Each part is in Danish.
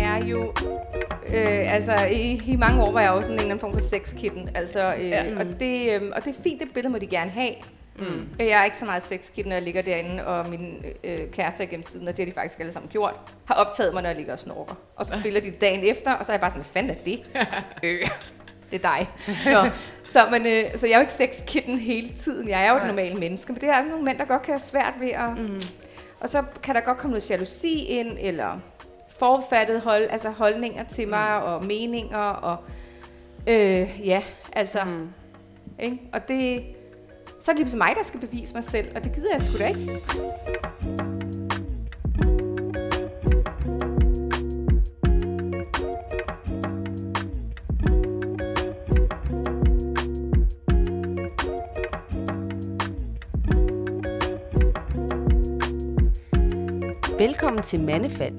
er jo... Øh, altså, i, i mange år var jeg jo sådan en eller anden form for sexkitten. Altså, øh, ja. og, det, øh, og det er fint, det billede må de gerne have. Mm. Jeg er ikke så meget sexkitten, når jeg ligger derinde, og min øh, kæreste gennem tiden, og det har de faktisk alle sammen gjort, har optaget mig, når jeg ligger og snorker. Og så spiller de dagen efter, og så er jeg bare sådan, fanden er det? øh, det er dig. Nå. Så, men, øh, så jeg er jo ikke sexkitten hele tiden. Jeg er jo et normalt menneske, men det er altså nogle mænd, der godt kan være svært ved at... Mm. Og så kan der godt komme noget jalousi ind, eller forfattet hold, altså holdninger til mig, mm. og meninger, og øh, ja, altså, mm. ikke? Og det, så er det ligesom mig, der skal bevise mig selv, og det gider jeg sgu da ikke. Velkommen til Mandefald,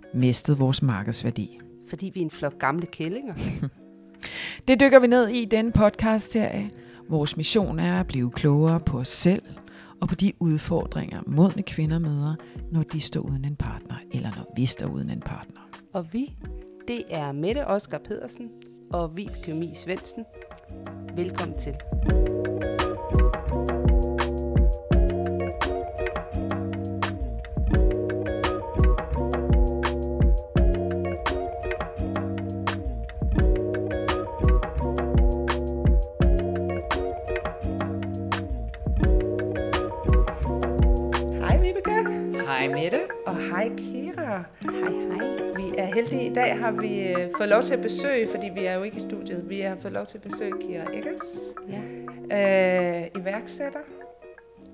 mistet vores markedsværdi? Fordi vi er en flok gamle kællinger? Det dykker vi ned i den podcast-serie. Vores mission er at blive klogere på os selv og på de udfordringer, modne kvinder møder, når de står uden en partner, eller når vi står uden en partner. Og vi, det er Mette Oskar Pedersen og Vibeke Mi Svendsen. Velkommen til. I dag har vi øh, fået lov til at besøge, fordi vi er jo ikke i studiet. Vi har fået lov til at besøge Kira Eggers, Ja. øh, iværksætter.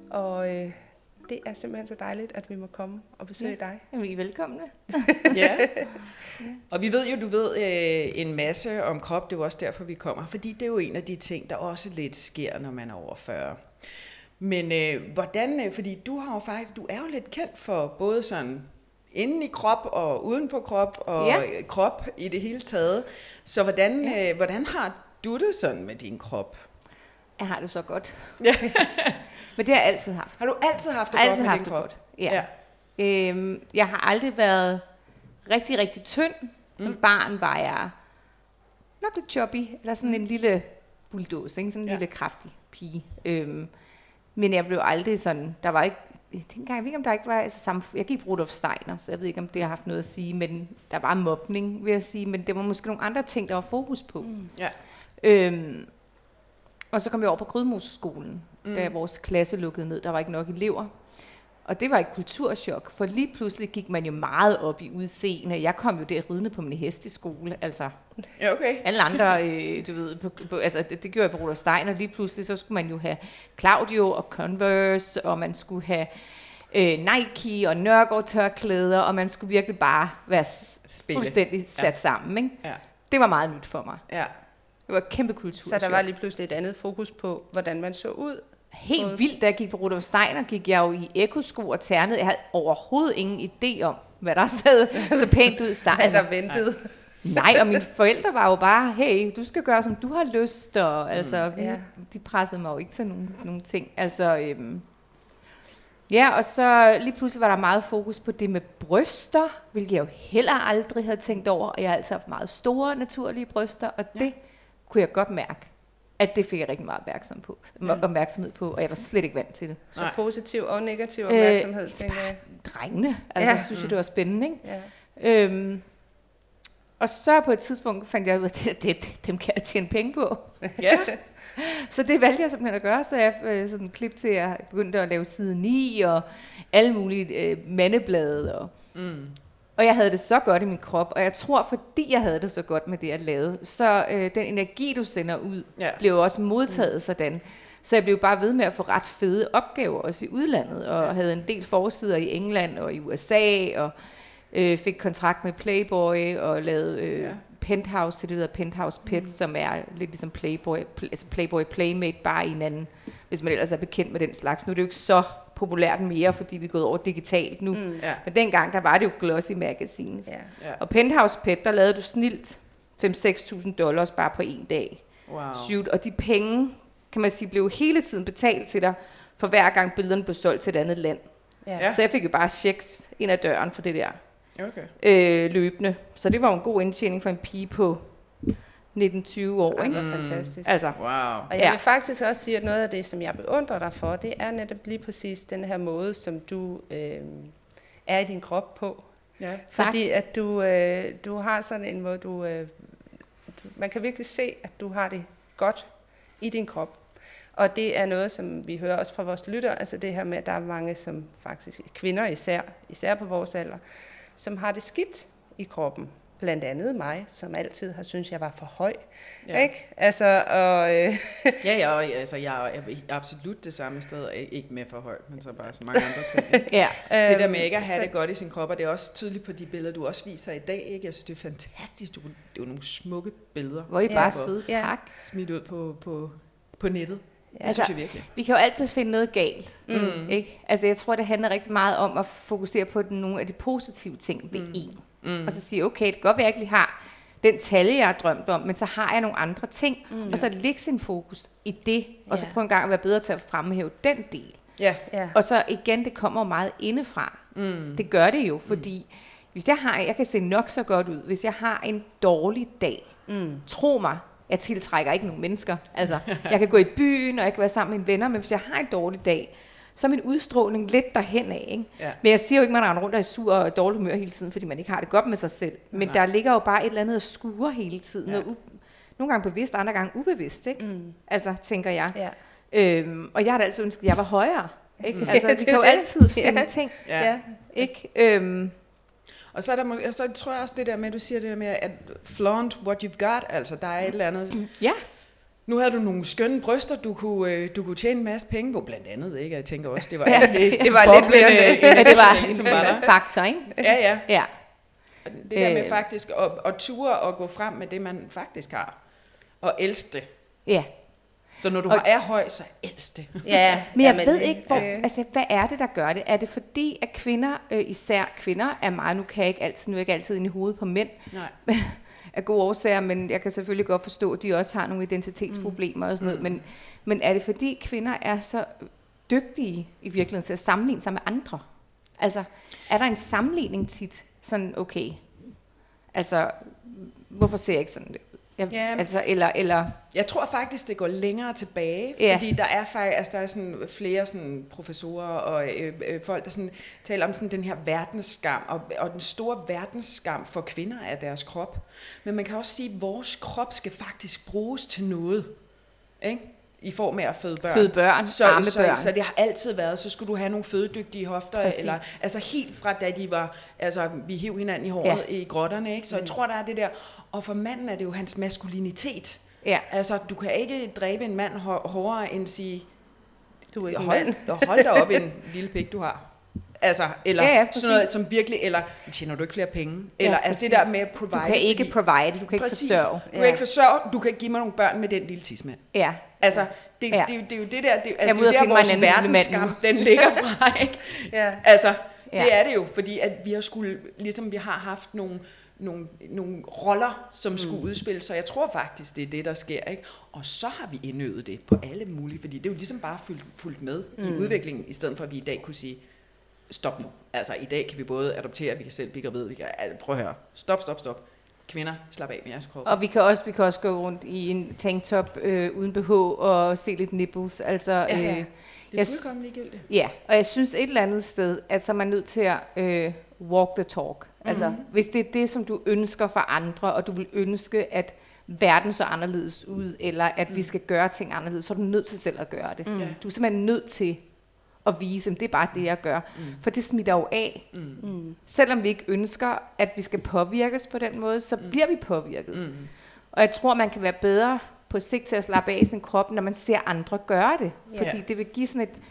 Og øh, det er simpelthen så dejligt, at vi må komme og besøge Ja. dig. Jamen, I er velkomne. Ja. Og vi ved jo, du ved øh, en masse om krop, det er jo også derfor, vi kommer. Fordi det er jo en af de ting, der også lidt sker, når man er over 40. Men øh, hvordan, øh, fordi du har jo faktisk, du er jo lidt kendt for både sådan inden i krop og uden på krop og Ja. krop i det hele taget. Så hvordan, Ja. øh, hvordan har du det sådan med din krop? Jeg har det så godt. Ja. Men det har jeg altid haft. Har du altid haft det altid godt med haft din krop? godt. Ja. ja. Øhm, jeg har aldrig været rigtig, rigtig tynd. Som mm. barn var jeg nok lidt chubby, eller sådan en lille bulldoze, ikke? sådan en. Ja. lille kraftig pige. Øhm, men jeg blev aldrig sådan, der var ikke, jeg tænker, jeg ved ikke, om der ikke var, altså samme, jeg gik Rudolf Steiner, så jeg ved ikke, om det har haft noget at sige, men der var mobning, vil jeg sige, men det var måske nogle andre ting, der var fokus på. Mm. Ja. Øhm, og så kom jeg over på Grydmoseskolen, mm. da vores klasse lukkede ned. Der var ikke nok elever. Og det var et kulturschok, for lige pludselig gik man jo meget op i udseende. Jeg kom jo der ridende på min hest i skole. Altså, Ja, okay. alle andre, øh, du ved, på, på, altså, det, det gjorde jeg på Rudolf Steiner. Lige pludselig, så skulle man jo have Claudio og Converse, og man skulle have øh, Nike og Nørgaard tørklæder, og man skulle virkelig bare være Spille. fuldstændig sat Ja. sammen. Ikke? Ja. Det var meget nyt for mig. Ja. Det var kæmpe kultur. Så der var lige pludselig et andet fokus på, hvordan man så ud. Helt Både- vildt, da jeg gik på Rudolf Steiner, gik jeg jo i ekosko og ternede. Jeg havde overhovedet ingen idé om, hvad der sad så pænt ud sammen. Altså ventede. Nej, og mine forældre var jo bare, hey, du skal gøre, som du har lyst, og altså, vi, Ja. de pressede mig jo ikke til nogen, nogen ting. Altså, øhm, ja, og så lige pludselig var der meget fokus på det med bryster, hvilket jeg jo heller aldrig havde tænkt over, og jeg har altid haft meget store, naturlige bryster, og det kunne jeg godt mærke, at det fik jeg rigtig meget opmærksom på, opmærksomhed på, og jeg var slet ikke vant til det. Så Nej. positiv og negativ Øh, opmærksomhed. tænker jeg. Drengene, altså, Ja. ja. synes jeg, det var spændende, ikke? Ja. Øhm, og så på et tidspunkt fandt jeg ud af, at det, det, dem kan jeg tjene penge på. Ja. Så det valgte jeg simpelthen at gøre, så jeg øh, sådan klip til, at jeg begyndte at lave side 9 og alle mulige øh, mandeblade. Og, Mm. Og jeg havde det så godt i min krop, og jeg tror, fordi jeg havde det så godt med det, jeg lavede, så øh, den energi, du sender ud, Ja. blev også modtaget sådan. Så jeg blev bare ved med at få ret fede opgaver, også i udlandet, og havde en del forsider i England og i USA, og øh, fik kontrakt med Playboy og lavede øh, Ja. ja. Penthouse, det, det hedder Penthouse Pet, mm. som er lidt ligesom Playboy, pl- altså Playboy Playmate, bare i en anden, hvis man ellers er bekendt med den slags. Nu er det jo ikke så populært mere, fordi vi er gået over digitalt nu. Mm. Ja. Men dengang, der var det jo glossy magazines. Ja. Ja. Og Penthouse Pet, der lavede du snilt 5-6.000 dollars bare på en dag Wow. shoot, og de penge, kan man sige, blev hele tiden betalt til dig, for hver gang billederne blev solgt til et andet land. Ja. Så jeg fik jo bare checks ind ad døren for det der Okay. øh, løbende. Så det var en god indtjening for en pige på 19-20 år, ikke? hvor fantastisk. Altså, Wow. Og jeg Ja. vil faktisk også sige, at noget af det, som jeg beundrer dig for, det er netop lige præcis den her måde, som du øh, er i din krop på. Ja. Tak. Fordi at du, øh, du har sådan en måde, du, øh, du... Man kan virkelig se, at du har det godt i din krop. Og det er noget, som vi hører også fra vores lytter, altså det her med, at der er mange, som faktisk, kvinder især, især på vores alder, som har det skidt i kroppen. Blandt andet mig, som altid har syntes, jeg var for høj. Ja. Ja. Ikke? Altså, og, øh, Ja, ja, og, altså, jeg er absolut det samme sted, ikke med for højt, men så bare så mange andre ting. ikke? ja. Så det der med ikke at have så- det godt i sin krop, og det er også tydeligt på de billeder, du også viser i dag. Ikke? Jeg synes, det er fantastisk. Du, det er jo nogle smukke billeder. Hvor I Ja. bare søde, Ja. tak. Smidt ud på, på, på nettet. Det Altså, synes jeg virkelig. Vi kan jo altid finde noget galt. Mm. Ikke? Altså, jeg tror, det handler rigtig meget om at fokusere på den, nogle af de positive ting ved mm. en. Mm. Og så sige, okay, det kan godt være, at jeg ikke lige har den talje, jeg har drømt om, men så har jeg nogle andre ting. Mm. Og så lægge sin fokus i det, og så prøve en gang at være bedre til at fremhæve den del. Ja. ja. Og så igen, det kommer meget indefra. Mm. Det gør det jo, fordi mm. hvis jeg har, jeg kan se nok så godt ud, hvis jeg har en dårlig dag, Mm. tro mig, jeg tiltrækker ikke nogen mennesker. Altså, jeg kan gå i byen, og jeg kan være sammen med mine venner, men hvis jeg har en dårlig dag, så er min udstråling lidt derhen af. Ikke? Ja. Men jeg siger jo ikke, at man render rundt og er sur og dårlig humør hele tiden, fordi man ikke har det godt med sig selv. Men Nej. der ligger jo bare et eller andet at skure hele tiden. Ja. U- nogle gange bevidst, andre gange ubevidst. Ikke? Mm. Altså, tænker jeg. Ja. Øhm, og jeg har da altid ønsket, at jeg var højere. Ikke? Ja, Altså, det vi kan jo altid finde Ja. ting. Ja. ja. Ikke? Øhm, Og så, er der, så tror jeg også det der med, at du siger det der med, at flaunt what you've got, altså der er et eller andet. ja, Nu havde du nogle skønne bryster, du kunne, øh, du kunne tjene en masse penge på, blandt andet, ikke? Jeg tænker også, det var Ja, det, det var lidt mere ja, det var energi, som var der. en faktor, ikke? Ja, ja. Ja. Det der med Øh. faktisk at, at ture og gå frem med det, man faktisk har. Og elske det. ja. Så når du Og- er høj, så elsk det. ja. Men jeg jamen, ved ikke, hvor, øh, altså, hvad er det, der gør det? Er det fordi, at kvinder, øh, især kvinder, er meget, nu kan jeg ikke altid, nu er jeg ikke altid inde i hovedet på mænd, Nej. Af gode årsager, men jeg kan selvfølgelig godt forstå, at de også har nogle identitetsproblemer og sådan noget, men, men er det fordi, kvinder er så dygtige i virkeligheden til at sammenligne sig med andre? Altså, er der en sammenligning tit? Sådan, okay, altså, hvorfor ser jeg ikke sådan det? Jeg, Ja. altså, eller, eller, Jeg tror faktisk, det går længere tilbage, Ja. fordi der er faktisk altså, der er sådan flere sådan professorer og øh, øh, folk, der sådan taler om sådan den her verdensskam, og, og den store verdensskam for kvinder er deres krop. Men man kan også sige, at vores krop skal faktisk bruges til noget, ikke? i form af at føde børn. Føde børn, så, amme så, børn. så det har altid været, så skulle du have nogle fødedygtige hofter, Præcis. eller, altså helt fra da de var, altså vi hiv hinanden i håret ja. i grotterne, ikke? så jeg tror, der er det der, og for manden er det jo hans maskulinitet, ja, Altså, du kan ikke dræbe en mand hår- hårdere end sige, Du er ikke hold, mand. hold da op en lille pik, du har. Altså, eller Ja, ja, ja, ja, sådan noget, som virkelig, eller tjener du ikke flere penge? Eller altså det der med at provide. du kan ikke fordi- provide, du kan ikke præcis, forsørge. Du kan Ja. ikke forsørge, du kan give mig nogle børn med den lille tidsmand. Ja, Altså, det, Ja. ja. det, det, det, er jo det der, det, altså, det er der, vores verdensskam, den ligger fra, ikke? Ja. Altså, Ja. ja. det er det jo, fordi at vi har skulle, ligesom vi har haft nogle, nogle, nogle roller, som mm. skulle udspille, så jeg tror faktisk, det er det, der sker. Ikke? Og så har vi indøvet det på alle mulige, fordi det er jo ligesom bare fulgt, fulgt med mm. i udviklingen, i stedet for at vi i dag kunne sige, stop nu. Altså i dag kan vi både adoptere, vi kan selv blive gravide, vi kan, altså, prøv at høre, stop, stop, stop. Kvinder, slap af med jeres krop. Og vi kan også, vi kan også gå rundt i en tanktop øh, uden BH og se lidt nipples. Altså, Ja, øh, ja. Det er fuldkommen ligegyldigt. ja, og jeg synes et eller andet sted, at så er man nødt til at øh, walk the talk. Mm-hmm. Altså, hvis det er det, som du ønsker for andre, og du vil ønske, at verden så anderledes ud, eller at mm. vi skal gøre ting anderledes, så er du nødt til selv at gøre det. Ja. Du er simpelthen nødt til at vise, at det er bare det, jeg gør. Mm. For det smitter jo af. Mm. Selvom vi ikke ønsker, at vi skal påvirkes på den måde, så mm. bliver vi påvirket. Mm. Og jeg tror, man kan være bedre på sigt til at slappe af i sin krop, når man ser andre gøre det. Fordi det vil give sådan et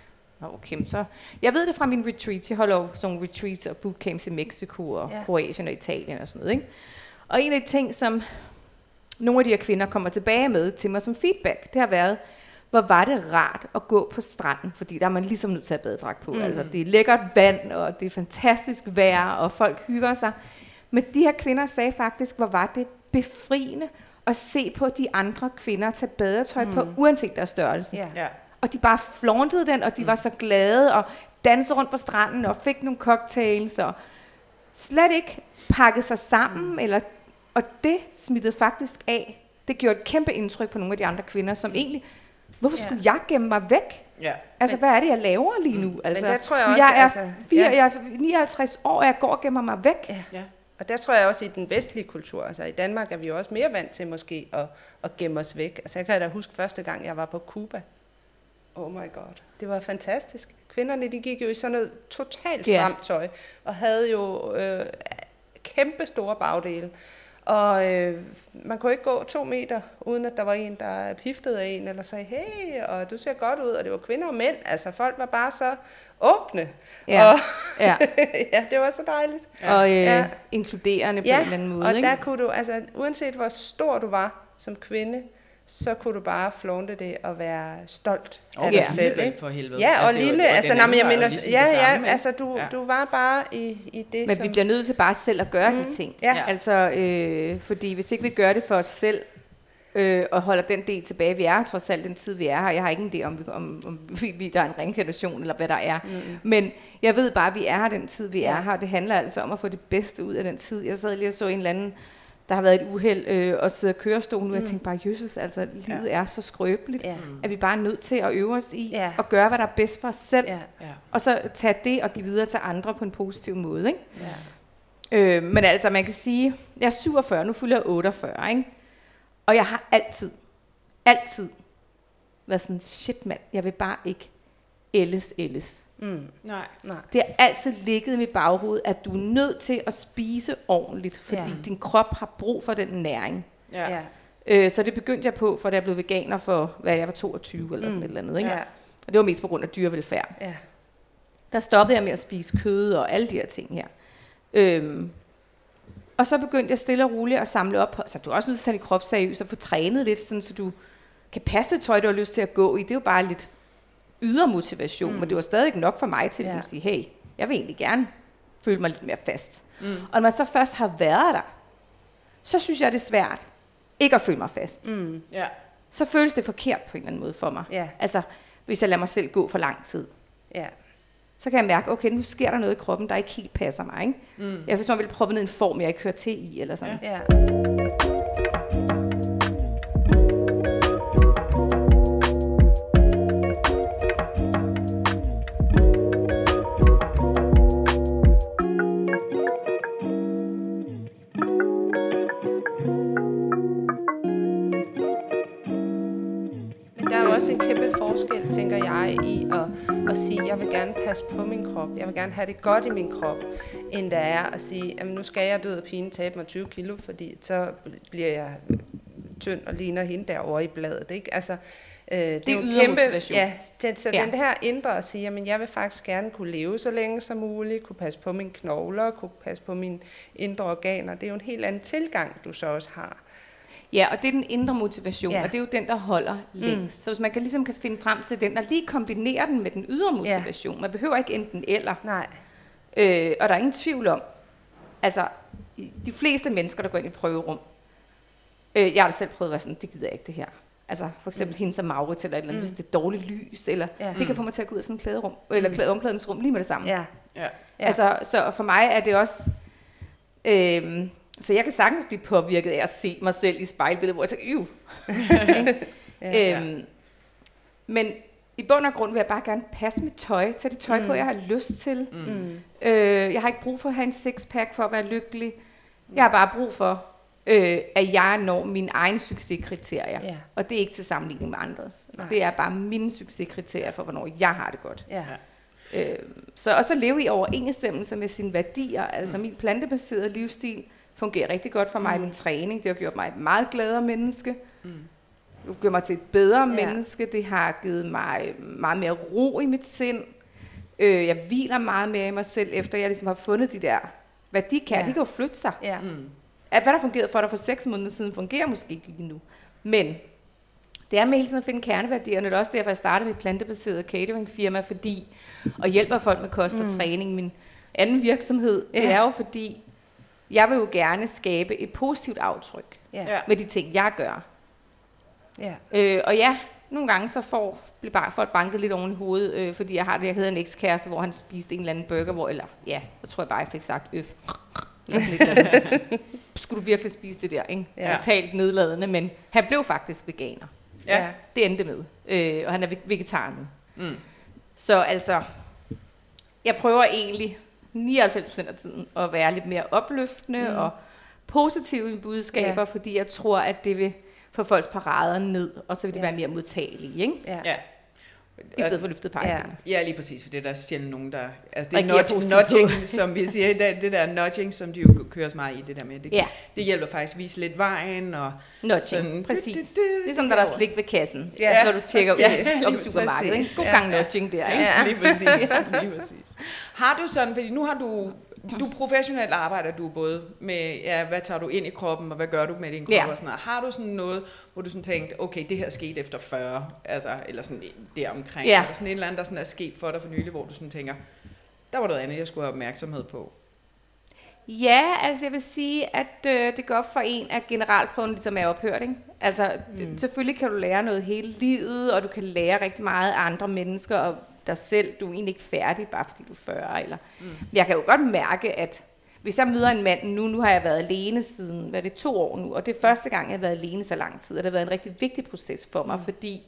Nå, okay, så... Jeg ved det fra min retreat. Jeg holder jo sådan nogle retreats og bootcamps i Mexico og Ja. Kroatien og Italien og sådan noget, ikke? Og en af de ting, som nogle af de her kvinder kommer tilbage med til mig som feedback, det har været, hvor var det rart at gå på stranden, fordi der er man ligesom nødt til at have badedragt på. Mm. Altså, det er lækkert vand, og det er fantastisk vejr, og folk hygger sig. Men de her kvinder sagde faktisk, hvor var det befriende at se på de andre kvinder tage badetøj mm. på, uanset deres størrelse. Ja. Ja. Og de bare flauntede den, og de mm. var så glade, og dansede rundt på stranden, og fik nogle cocktails, og slet ikke pakket sig sammen, mm. eller, og det smittede faktisk af. Det gjorde et kæmpe indtryk på nogle af de andre kvinder, som egentlig, hvorfor Ja. skulle jeg gemme mig væk? Ja. Altså, hvad er det, jeg laver lige nu? Altså, der tror jeg også, jeg er, altså, fire, ja. jeg er 59 år, og jeg går og gemmer mig væk. Ja. Ja. Og der tror jeg også i den vestlige kultur, altså i Danmark er vi jo også mere vant til måske at, at gemme os væk. Altså jeg kan da huske første gang, jeg var på Cuba. Oh my god, det var fantastisk. Kvinderne, de gik jo i sådan noget totalt stramt tøj, og havde jo øh, kæmpe store bagdele. Og øh, man kunne ikke gå to meter, uden at der var en, der piftede af en, eller sagde, hey, og du ser godt ud, og det var kvinder og mænd. Altså folk var bare så åbne. Ja. Og, Ja. ja, det var så dejligt. Og øh, Ja. inkluderende på Ja, en eller anden måde. og ikke? der kunne du, altså uanset hvor stor du var som kvinde, så kunne du bare flaunte det og være stolt Og af Ja. dig selv. lille, Ikke? for helvede. Ja, og var- lille, altså, nej, men jeg mener, ligesom ja, ja, samme, altså, du, Ja. du var bare i, i det, Men som... vi bliver nødt til bare selv at gøre mm. de ting. Ja. Altså, øh, fordi hvis ikke vi gør det for os selv, øh, og holder den del tilbage, vi er trods alt den tid, vi er her. Jeg har ikke en idé om, vi- om, om vi, vi, der er en reinkarnation, eller hvad der er. Mm. Men jeg ved bare, at vi er her den tid, vi Ja. er her. Det handler altså om at få det bedste ud af den tid. Jeg sad lige og så en eller anden, der har været et uheld, øh, og sidder i kørestol nu, og jeg tænkte bare, jøsses, altså livet er så skrøbeligt, Ja. at vi bare er nødt til at øve os i, Ja. at gøre, hvad der er bedst for os selv, Ja, Ja. og så tage det og give videre til andre på en positiv måde, ikke? ja. Øh, men altså, man kan sige, jeg er 47, nu fylder jeg 48, ikke? Og jeg har altid, altid været sådan, shit mand, jeg vil bare ikke ældes, ældes. Mm, Nej. nej. Det har altid ligget i mit baghoved, at du er nødt til at spise ordentligt, fordi Ja. din krop har brug for den næring. Ja. Ja. Øh, så det begyndte jeg på, for da jeg blev veganer for, hvad jeg var 22 eller sådan Mm. et eller andet. Ikke? Ja. Og det var mest på grund af dyrevelfærd. Ja. der stoppede jeg med at spise kød og alle de her ting her. Øhm, og så begyndte jeg stille og roligt at samle op. Så du er også nødt til at tage din krop seriøst og få trænet lidt, sådan, så du kan passe det tøj, du har lyst til at gå i. Det er jo bare lidt ydre motivation, mm. men det var stadig nok for mig til ligesom Ja. at sige, hey, jeg vil egentlig gerne føle mig lidt mere fast. Mm. Og når man så først har været der, så synes jeg, det er svært ikke at føle mig fast. Mm, Ja. Så føles det forkert på en eller anden måde for mig. ja. Altså, hvis jeg lader mig selv gå for lang tid Ja. så kan jeg mærke, okay, nu sker der noget i kroppen, der ikke helt passer mig. Ikke? Mm. Jeg hvis man vil proppe ned en form, jeg ikke hører til i, eller sådan. Ja. Ja. Passe på min krop. Jeg vil gerne have det godt i min krop, end der er at sige, at nu skal jeg død og pine tabe mig 20 kilo, fordi så bliver jeg tynd og ligner hende derovre i bladet. Ikke? Altså, øh, det, er jo ydre motivation. Ja, det, så Ja. den her indre at sige, at jeg vil faktisk gerne kunne leve så længe som muligt, kunne passe på mine knogler, kunne passe på mine indre organer. Det er jo en helt anden tilgang, du så også har. Ja, og det er den indre motivation, Ja. ja. og det er jo den, der holder længst. Så hvis man kan, ligesom kan finde frem til den, og lige kombinere den med den ydre motivation, man behøver ikke enten eller, Nej. øh, og der er ingen tvivl om, altså, de fleste mennesker, der går ind i prøverum, øh, jeg har da selv prøvet at være sådan, det gider jeg ikke det her. Altså for eksempel mm. hende som Maurits, eller et eller andet, mm. hvis det er dårligt lys, eller Ja. ja. det kan få mig til at gå ud af sådan et klæderum, eller klæde, omklædningsrum lige med det samme. Ja. Ja. Ja. Ja. Altså, så for mig er det også... Øhm, så jeg kan sagtens blive påvirket af at se mig selv i spejlbilledet, hvor jeg tænker, Iv. Ja. øhm, men i bund og grund vil jeg bare gerne passe mit tøj, tage det tøj mm. på, jeg har lyst til. Mm. Øh, jeg har ikke brug for at have en sixpack for at være lykkelig. Jeg har bare brug for, øh, at jeg når mine egne succeskriterier. Ja. Og det er ikke til sammenligning med andres. Nej. Det er bare mine succeskriterier for, hvornår jeg har det godt. Ja. Øh, så, og så leve i overensstemmelse med sine værdier. Altså min plantebaserede livsstil fungerer rigtig godt for mig i min træning. Det har gjort mig et meget gladere menneske. gjort mig til et bedre Ja. menneske. Det har givet mig meget mere ro i mit sind. Øh, jeg hviler meget mere i mig selv, efter jeg ligesom har fundet de der, hvad de kan. Ja. De kan jo flytte sig. Ja. Mm. At hvad der fungerede for dig for seks måneder siden, fungerer måske ikke lige nu. Men det er med hele tiden at finde kerneværdierne. Det er også derfor, jeg startede mit plantebaserede cateringfirma, fordi, og hjælper folk med kost og Mm. træning. Min anden virksomhed, det Ja. er jo fordi, jeg vil jo gerne skabe et positivt aftryk Ja. Ja. med de ting, jeg gør. Ja. Øh, og ja, nogle gange så får bliver bare folk banket lidt oven i hovedet, øh, fordi jeg har det, jeg hedder en ekskæreste, hvor han spiste en eller anden burger, hvor, eller ja, så tror jeg bare, jeg fik sagt øf. Skulle du virkelig spise det der, ikke? Ja. Ja. Totalt nedladende, men han blev faktisk veganer. Ja. Det endte med. Øh, og han er ve- vegetar nu. Mm. Så altså, jeg prøver egentlig 99% af tiden at være lidt mere opløftende mm. og positiv i budskaber, Ja. fordi jeg tror, at det vil få folks parader ned, og så vil det Ja. ja. være mere modtagelige, ikke? Ja. Ja. I stedet for løftet pegefinger. Ja, lige præcis, for det er der sjældent nogen, der... Altså det er nudge, nudging, som vi siger, det, det der nudging, som de jo kører så meget i, det der med, det, Ja. det hjælper faktisk at vise lidt vejen, og Nudging, Sådan, præcis. du, du, du, Ligesom når der er slik ved kassen, Ja, ja, når du tjekker ud præcis. om Lige supermarkedet. Ikke? God Ja. gang nudging der, ikke? Ja. lige præcis, lige præcis. Har du sådan, fordi nu har du, du professionelt arbejder du både med, ja, hvad tager du ind i kroppen, og hvad gør du med din krop Ja. og sådan noget. Har du sådan noget, hvor du sådan tænkte, okay, det her skete efter 40, altså, eller sådan deromkring, Ja. eller sådan et eller andet, der sådan er sket for dig for nylig, hvor du sådan tænker, der var noget andet, jeg skulle have opmærksomhed på. Ja, altså jeg vil sige, at øh, det går op for en, at generalprøven ligesom er ophørt. Ikke? Altså mm. selvfølgelig kan du lære noget hele livet, og du kan lære rigtig meget af andre mennesker og dig selv. Du er egentlig ikke færdig, bare fordi du er 40. Eller. Mm. Men jeg kan jo godt mærke, at hvis jeg møder en mand nu, nu har jeg været alene siden, hvad er det, to år nu, og det er første gang, jeg har været alene så lang tid, og det har været en rigtig vigtig proces for mig, mm. fordi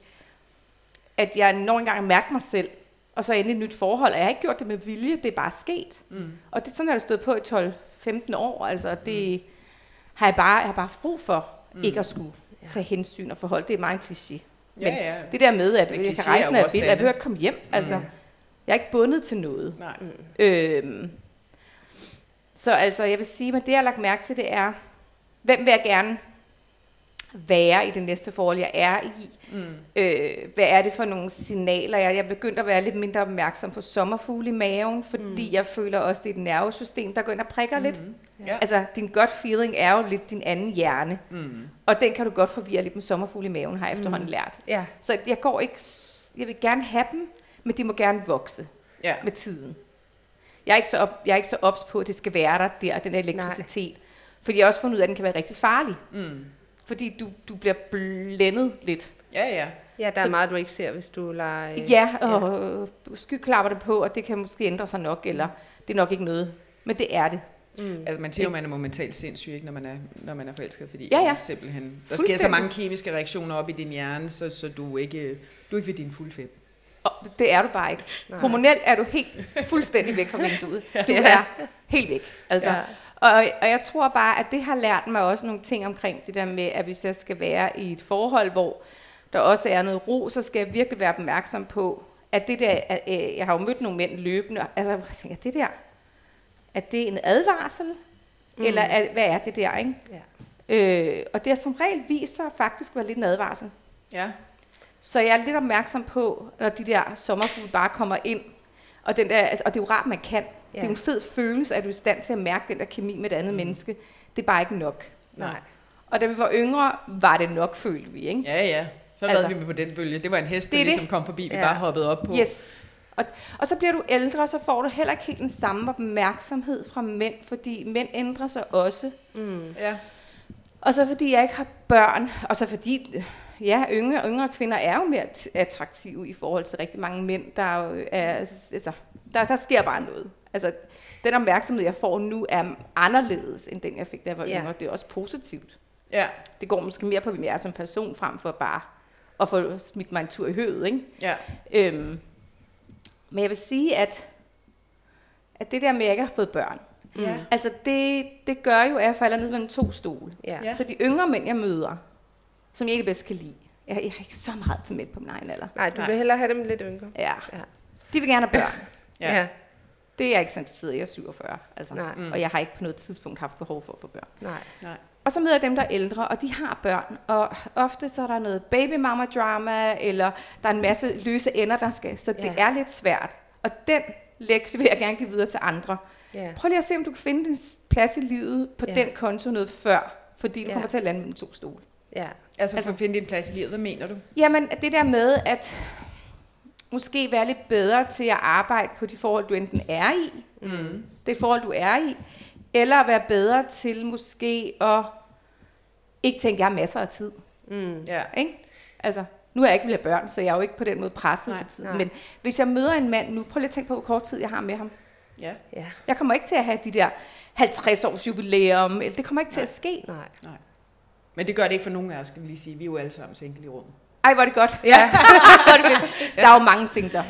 at jeg når engang mærke mig selv, og så endelig et nyt forhold, og jeg har ikke gjort det med vilje, det er bare sket. Mm. Og det, sådan har det stået på i 12-15 år. Altså, det har jeg bare, jeg har bare brug for mm. ikke at skulle tage hensyn og forhold. Det er meget en kliché. Men Ja, ja. det der med, at Men jeg kan rejse, når jeg vil, jeg behøver ikke komme hjem. Altså, jeg er ikke bundet til noget. Nej. Øhm, så altså, jeg vil sige, at det, jeg har lagt mærke til, det er, hvem vil jeg gerne være i det næste forhold, jeg er i? Mm. Øh, hvad er det for nogle signaler? Jeg, jeg er begyndt at være lidt mindre opmærksom på sommerfugle i maven, fordi mm. jeg føler også, det er et nervesystem, der går ind og prikker mm. lidt. Ja. Altså, din gut feeling er jo lidt din anden hjerne, Mm. og den kan du godt forvirre lidt med sommerfugle i maven, har jeg efterhånden Mm. lært. Ja. Så jeg går ikke, jeg vil gerne have dem, men de må gerne vokse Ja. med tiden. Jeg er ikke så, op, jeg er ikke så ops på, at det skal være der, der den der elektricitet. Nej. Fordi jeg har også fundet ud af, at den kan være rigtig farlig. Mm. Fordi du, du bliver blændet lidt. Ja, ja. Ja, der er Så- meget, du ikke ser, hvis du lader... øh, Ja, og ja. skyklapper det på, og det kan måske ændre sig nok, eller det er nok ikke noget. Men det er det. Mm. Altså man siger jo, man er momentalt sindssyg, ikke, når, man er, når man er forelsket, fordi Ja, ja. simpelthen, der sker så mange kemiske reaktioner op i din hjerne, så, så du er ikke, du er ikke ved din fulde fem. Og det er du bare ikke. Nej. Hormonelt er du helt fuldstændig væk fra vinduet. Du Ja. er helt væk. Altså. Ja. Og, og jeg tror bare, at det har lært mig også nogle ting omkring det der med, at hvis jeg skal være i et forhold, hvor der også er noget ro, så skal jeg virkelig være opmærksom på, at det der, at, øh, jeg har jo mødt nogle mænd løbende, altså jeg tænker, det der, er det en advarsel? Mm. Eller er, hvad er det der, ikke? Ja. Øh, og det har som regel vist sig faktisk være lidt en advarsel. Ja. Så jeg er lidt opmærksom på, når de der sommerfugle bare kommer ind, og, den der, altså, og det er jo rart, man kan. Ja. Det er jo en fed følelse, at du er i stand til at mærke den der kemi med et andet mm. menneske. Det er bare ikke nok. Nej. Og da vi var yngre, var det nok, følte vi, ikke? Ja, ja. Så Altså- altså, vi med på den bølge. Det var en hest, Det der er det. ligesom kom forbi, vi Ja. bare hoppede op på. Yes. Og, og så bliver du ældre, og så får du heller ikke helt den samme opmærksomhed fra mænd, fordi mænd ændrer sig også. Mm. Ja. Og så fordi jeg ikke har børn, og så fordi, ja, yngre, yngre kvinder er jo mere attraktive i forhold til rigtig mange mænd, der er, altså, der, der sker bare noget. Altså, den opmærksomhed, jeg får nu, er anderledes, end den, jeg fik, da jeg var Ja. yngre. Det er også positivt. Ja. Det går måske mere på, hvem jeg er som person, frem for bare at få smidt mig en tur i høvet, ikke? Ja. Øhm, men jeg vil sige, at, at det der med, at jeg ikke har fået børn, Ja. altså det, det gør jo, at jeg falder ned mellem to stole. Ja. Ja. Så de yngre mænd, jeg møder, som jeg ikke bedst kan lide, jeg, jeg har ikke så meget til mænd på min egen alder. Nej, du Nej. vil hellere have dem lidt yngre. Ja. Ja. De vil gerne have børn. Ja. ja. Det er jeg ikke så interesseret i, jeg er 47. Altså. Nej. Mm. Og jeg har ikke på noget tidspunkt haft behov for at få børn. Nej. Nej. Og så møder jeg dem, der er ældre, og de har børn. Og ofte så er der noget babymama-drama, eller der er en masse løse ender, der skal. Så det Ja. er lidt svært. Og den lektie vil jeg gerne give videre til andre. Ja. Prøv lige at se, om du kan finde din plads i livet på Ja. den konto noget før. Fordi du Ja. kommer til at lande mellem to stole. Ja. Altså, for Altså- at finde din plads i livet, hvad mener du? Jamen, det der med at måske være lidt bedre til at arbejde på de forhold, du enten er i, Mm. det forhold, du er i, eller være bedre til måske at ikke tænke, jeg har masser af tid. Mm. Ja. Ikke? Altså, nu er jeg ikke vil have børn, så jeg er jo ikke på den måde presset Nej, for tiden. nej. Men hvis jeg møder en mand nu, prøv lige at tænke på, hvor kort tid jeg har med ham. Ja. Ja. Jeg kommer ikke til at have de der 50 års jubilæum, eller det kommer ikke til at ske. Nej. Men det gør det ikke for nogen af os, skal vi lige sige. Vi er jo alle sammen single i rummet. Ej, hvor er det godt. Ja. Hvor er det fedt. Der er jo mange singler.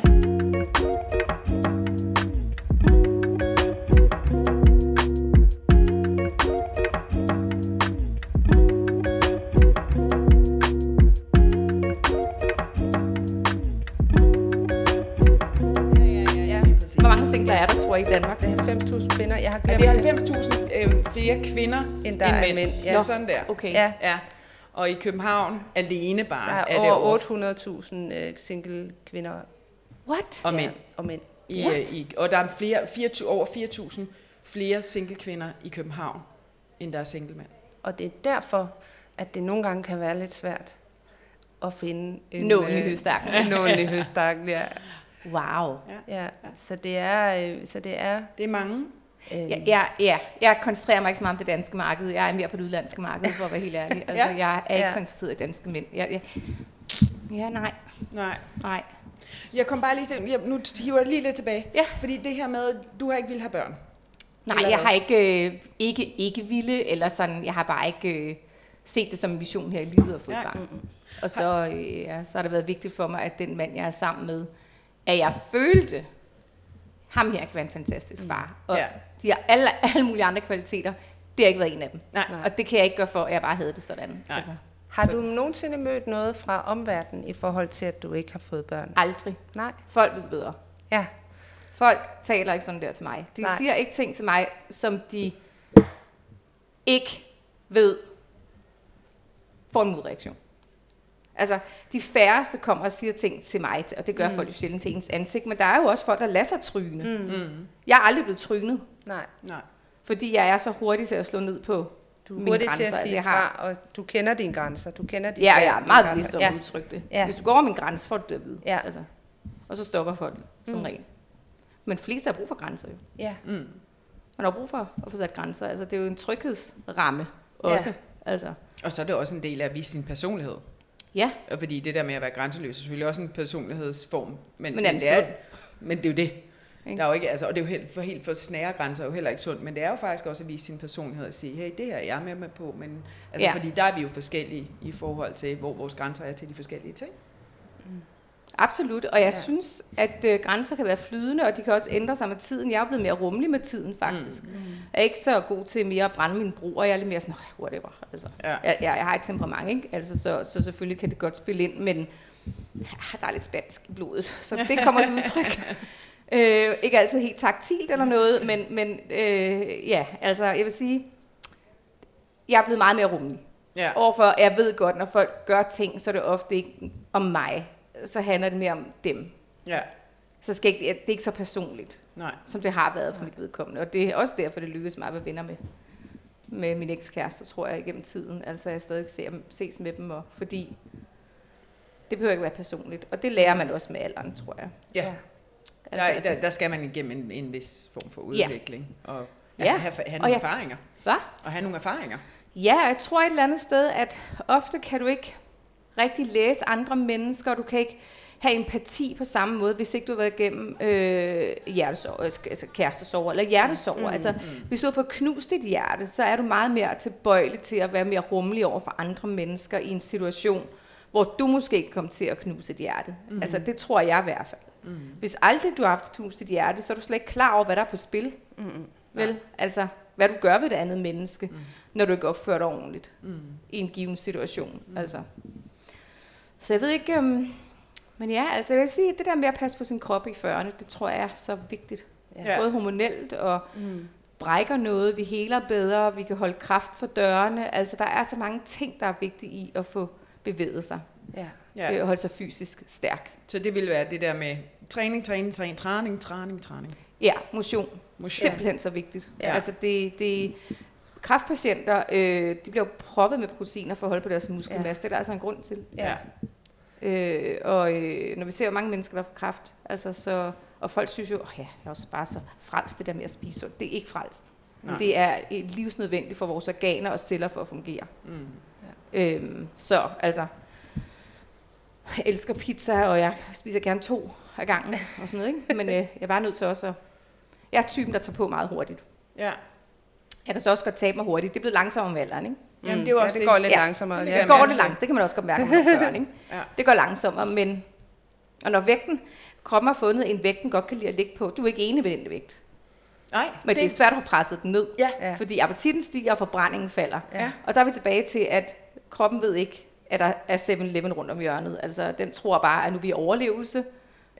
Ja, Hvor mange singler er der, tror jeg, i Danmark? Det er 90.000 kvinder. Jeg har Ja, glemt det er 90.000 øh, flere kvinder End der er mænd. mænd, ja. Ja. Sådan der. Okay. Ja, Ja. Og i København alene bare der er er det over over 800.000 øh, single kvinder What? og mænd. Ja, og mænd. I, What? øh, i, og der er flere, 24, over 4.000 flere single kvinder i København, end der er single mænd. Og det er derfor, at det nogle gange kan være lidt svært at finde en... Nålen i øh, høstakken. Nålen i høstakken, ja. Wow. ja. Så det er... Så det er Det er mange. Øh, Ja, ja, ja, jeg koncentrerer mig ikke så meget om det danske marked. Jeg er mere på det udlandske marked, for at være helt ærlig. Altså, Ja. jeg er ikke Ja. så interesseret i danske mænd. Jeg, jeg, ja, nej, Nej. nej. Jeg kom bare lige til, jeg, nu hiver jeg lige lidt tilbage. Ja. Fordi det her med, du har ikke vil have børn. Nej, Eller jeg har ikke, øh, ikke, ikke ville, eller sådan, jeg har bare ikke øh, set det som en mission her i livet at få et Nej. barn. Og så, øh, ja, så har det været vigtigt for mig, at den mand, jeg er sammen med, at jeg følte, ham her kan være en fantastisk far. Og Ja. De har alle, alle mulige andre kvaliteter. Det har ikke været en af dem. Nej. Nej. Og det kan jeg ikke gøre for, at jeg bare havde det sådan. Nej. Altså, Har du nogensinde mødt noget fra omverdenen i forhold til, at du ikke har fået børn? aldrig. Nej. Folk ved bedre. Ja. Folk taler ikke sådan der til mig. De Nej. Nej. siger ikke ting til mig, som de ikke ved får en modreaktion. Altså, de færreste kommer og siger ting til mig, og det gør mm. folk jo sjældent til ens ansigt, men der er jo også folk, der lader sig tryne. Mm. Mm. Jeg er aldrig blevet trynet, Nej. Nej. fordi jeg er så hurtig til at slå ned på Du er mine hurtig til grænser. at Altså, sige jeg har, fra, og du kender dine grænser. Du kender dine Ja, valg, jeg er meget bevidst om ja. at udtrykke det. Ja. Hvis du går over min grænse, får du det at vide. Ja. Altså. Og så stopper folk som Mm. regel. Men flest har brug for grænser jo. Ja. Mm. Man har brug for at få sat grænser. Altså, det er jo en tryghedsramme også. Ja. Altså, Og så er det også en del af at vise sin personlighed. ja, Og fordi det der med at være grænseløs er selvfølgelig også en personlighedsform. Men, Men den det er, men det er jo det. Ikke? Der er jo ikke, altså, og det er jo helt for, helt for snære grænser er jo heller ikke sundt, men det er jo faktisk også at vise sin personlighed og sige, hey, det her er jeg med, på, men altså, Ja. fordi der er vi jo forskellige i forhold til, hvor vores grænser er til de forskellige ting. absolut. Og jeg Ja. synes, at øh, grænser kan være flydende, og de kan også ændre sig med tiden. Jeg er blevet mere rummelig med tiden, faktisk. Mm. Jeg er ikke så god til mere at brænde mine broer. Jeg er lidt mere sådan, "Åh, whatever. Altså, Ja. jeg, jeg, jeg har et temperament, ikke? Altså, så, så selvfølgelig kan det godt spille ind, men ja, der er lidt spansk i blodet, så det kommer til udtryk. Øh, ikke altid helt taktilt eller noget, men, men øh, ja, altså jeg vil sige, jeg er blevet meget mere rummelig. Ja. Overfor, jeg ved godt, når folk gør ting, så er det ofte ikke om mig. Så handler det mere om dem. ja. Så skal ikke, det er ikke så personligt, Nej. som det har været for mit vedkommende. Og det er også derfor, det lykkedes mig at være venner med, med min ekskæreste, tror jeg, igennem tiden. Altså, jeg stadig ser, ses med dem, og, fordi det behøver ikke være personligt. Og det lærer man også med alderen, tror jeg. Ja. Altså, Der, der, der skal man igennem en, en vis form for Ja. udvikling. Og Ja. ja. have, have, Og nogle jeg- erfaringer. Hvad? Og have nogle erfaringer. Ja, jeg tror et eller andet sted, at ofte kan du ikke rigtig læse andre mennesker, og du kan ikke have empati på samme måde, hvis ikke du har været igennem øh, hjertesorg, øh, altså kærestesorg eller hjertesorg. Mm, altså, hvis du har fået knust dit hjerte, så er du meget mere tilbøjelig til at være mere rummelig over for andre mennesker i en situation, hvor du måske ikke kom til at knuse et hjerte. Mm. Altså, det tror jeg i hvert fald. Mm. Hvis aldrig du har haft knust dit hjerte, så er du slet ikke klar over, hvad der er på spil. Mm. Vel? Altså, hvad du gør ved det andet menneske, mm. når du ikke opfører dig ordentligt Mm. i en given situation. Mm. Altså. Så jeg ved ikke, um, men ja, altså jeg vil sige, at det der med at passe på sin krop i 40'erne, det tror jeg er så vigtigt. Ja. Både hormonelt og mm. brækker noget, vi heler bedre, vi kan holde kraft for dørene. Altså, der er så mange ting, der er vigtige i at få bevæget sig. Ja. Ja. Øh, holde sig fysisk stærk. Så det vil være det der med træning, træning, træning, træning, træning, træning. Ja, motion. motion. Simpelthen så vigtigt. Ja. Altså det, det, kraftpatienter, øh, de bliver proppet med proteiner for at holde på deres muskelmasse. Ja. Det er der altså en grund til. Ja. Øh, og øh, når vi ser mange mennesker, der får kræft, altså så, og folk synes jo, oh ja, jeg er også bare så frelst det der med at spise sundt. Det er ikke frelst. Nej. Det er livsnødvendigt for vores organer og celler for at fungere. Mm. Ja. Øhm, så altså, elsker pizza, og jeg spiser gerne to af gangen og sådan noget, ikke? Men øh, jeg bare nødt til også at... Jeg er typen, der tager på meget hurtigt. Ja. Jeg kan så også godt tabe mig hurtigt. Det er blevet langsommere med alderen, ikke? Jamen, det, er også ja, det går lidt ja. langsommere. Ja, det går lidt langsomt. Det kan man også godt mærke, når ikke? ja. Det går langsommere, men... Og når vægten... Kroppen har fundet en vægt, den godt kan lide at ligge på. Du er ikke enig med den vægt. Nej. Men det, det er svært at få presset den ned. Ja. Fordi appetitten stiger, og forbrændingen falder. Ja. Og der er vi tilbage til, at kroppen ved ikke, at der er 7-Eleven rundt om hjørnet. Altså, den tror bare, at nu er vi i overlevelse.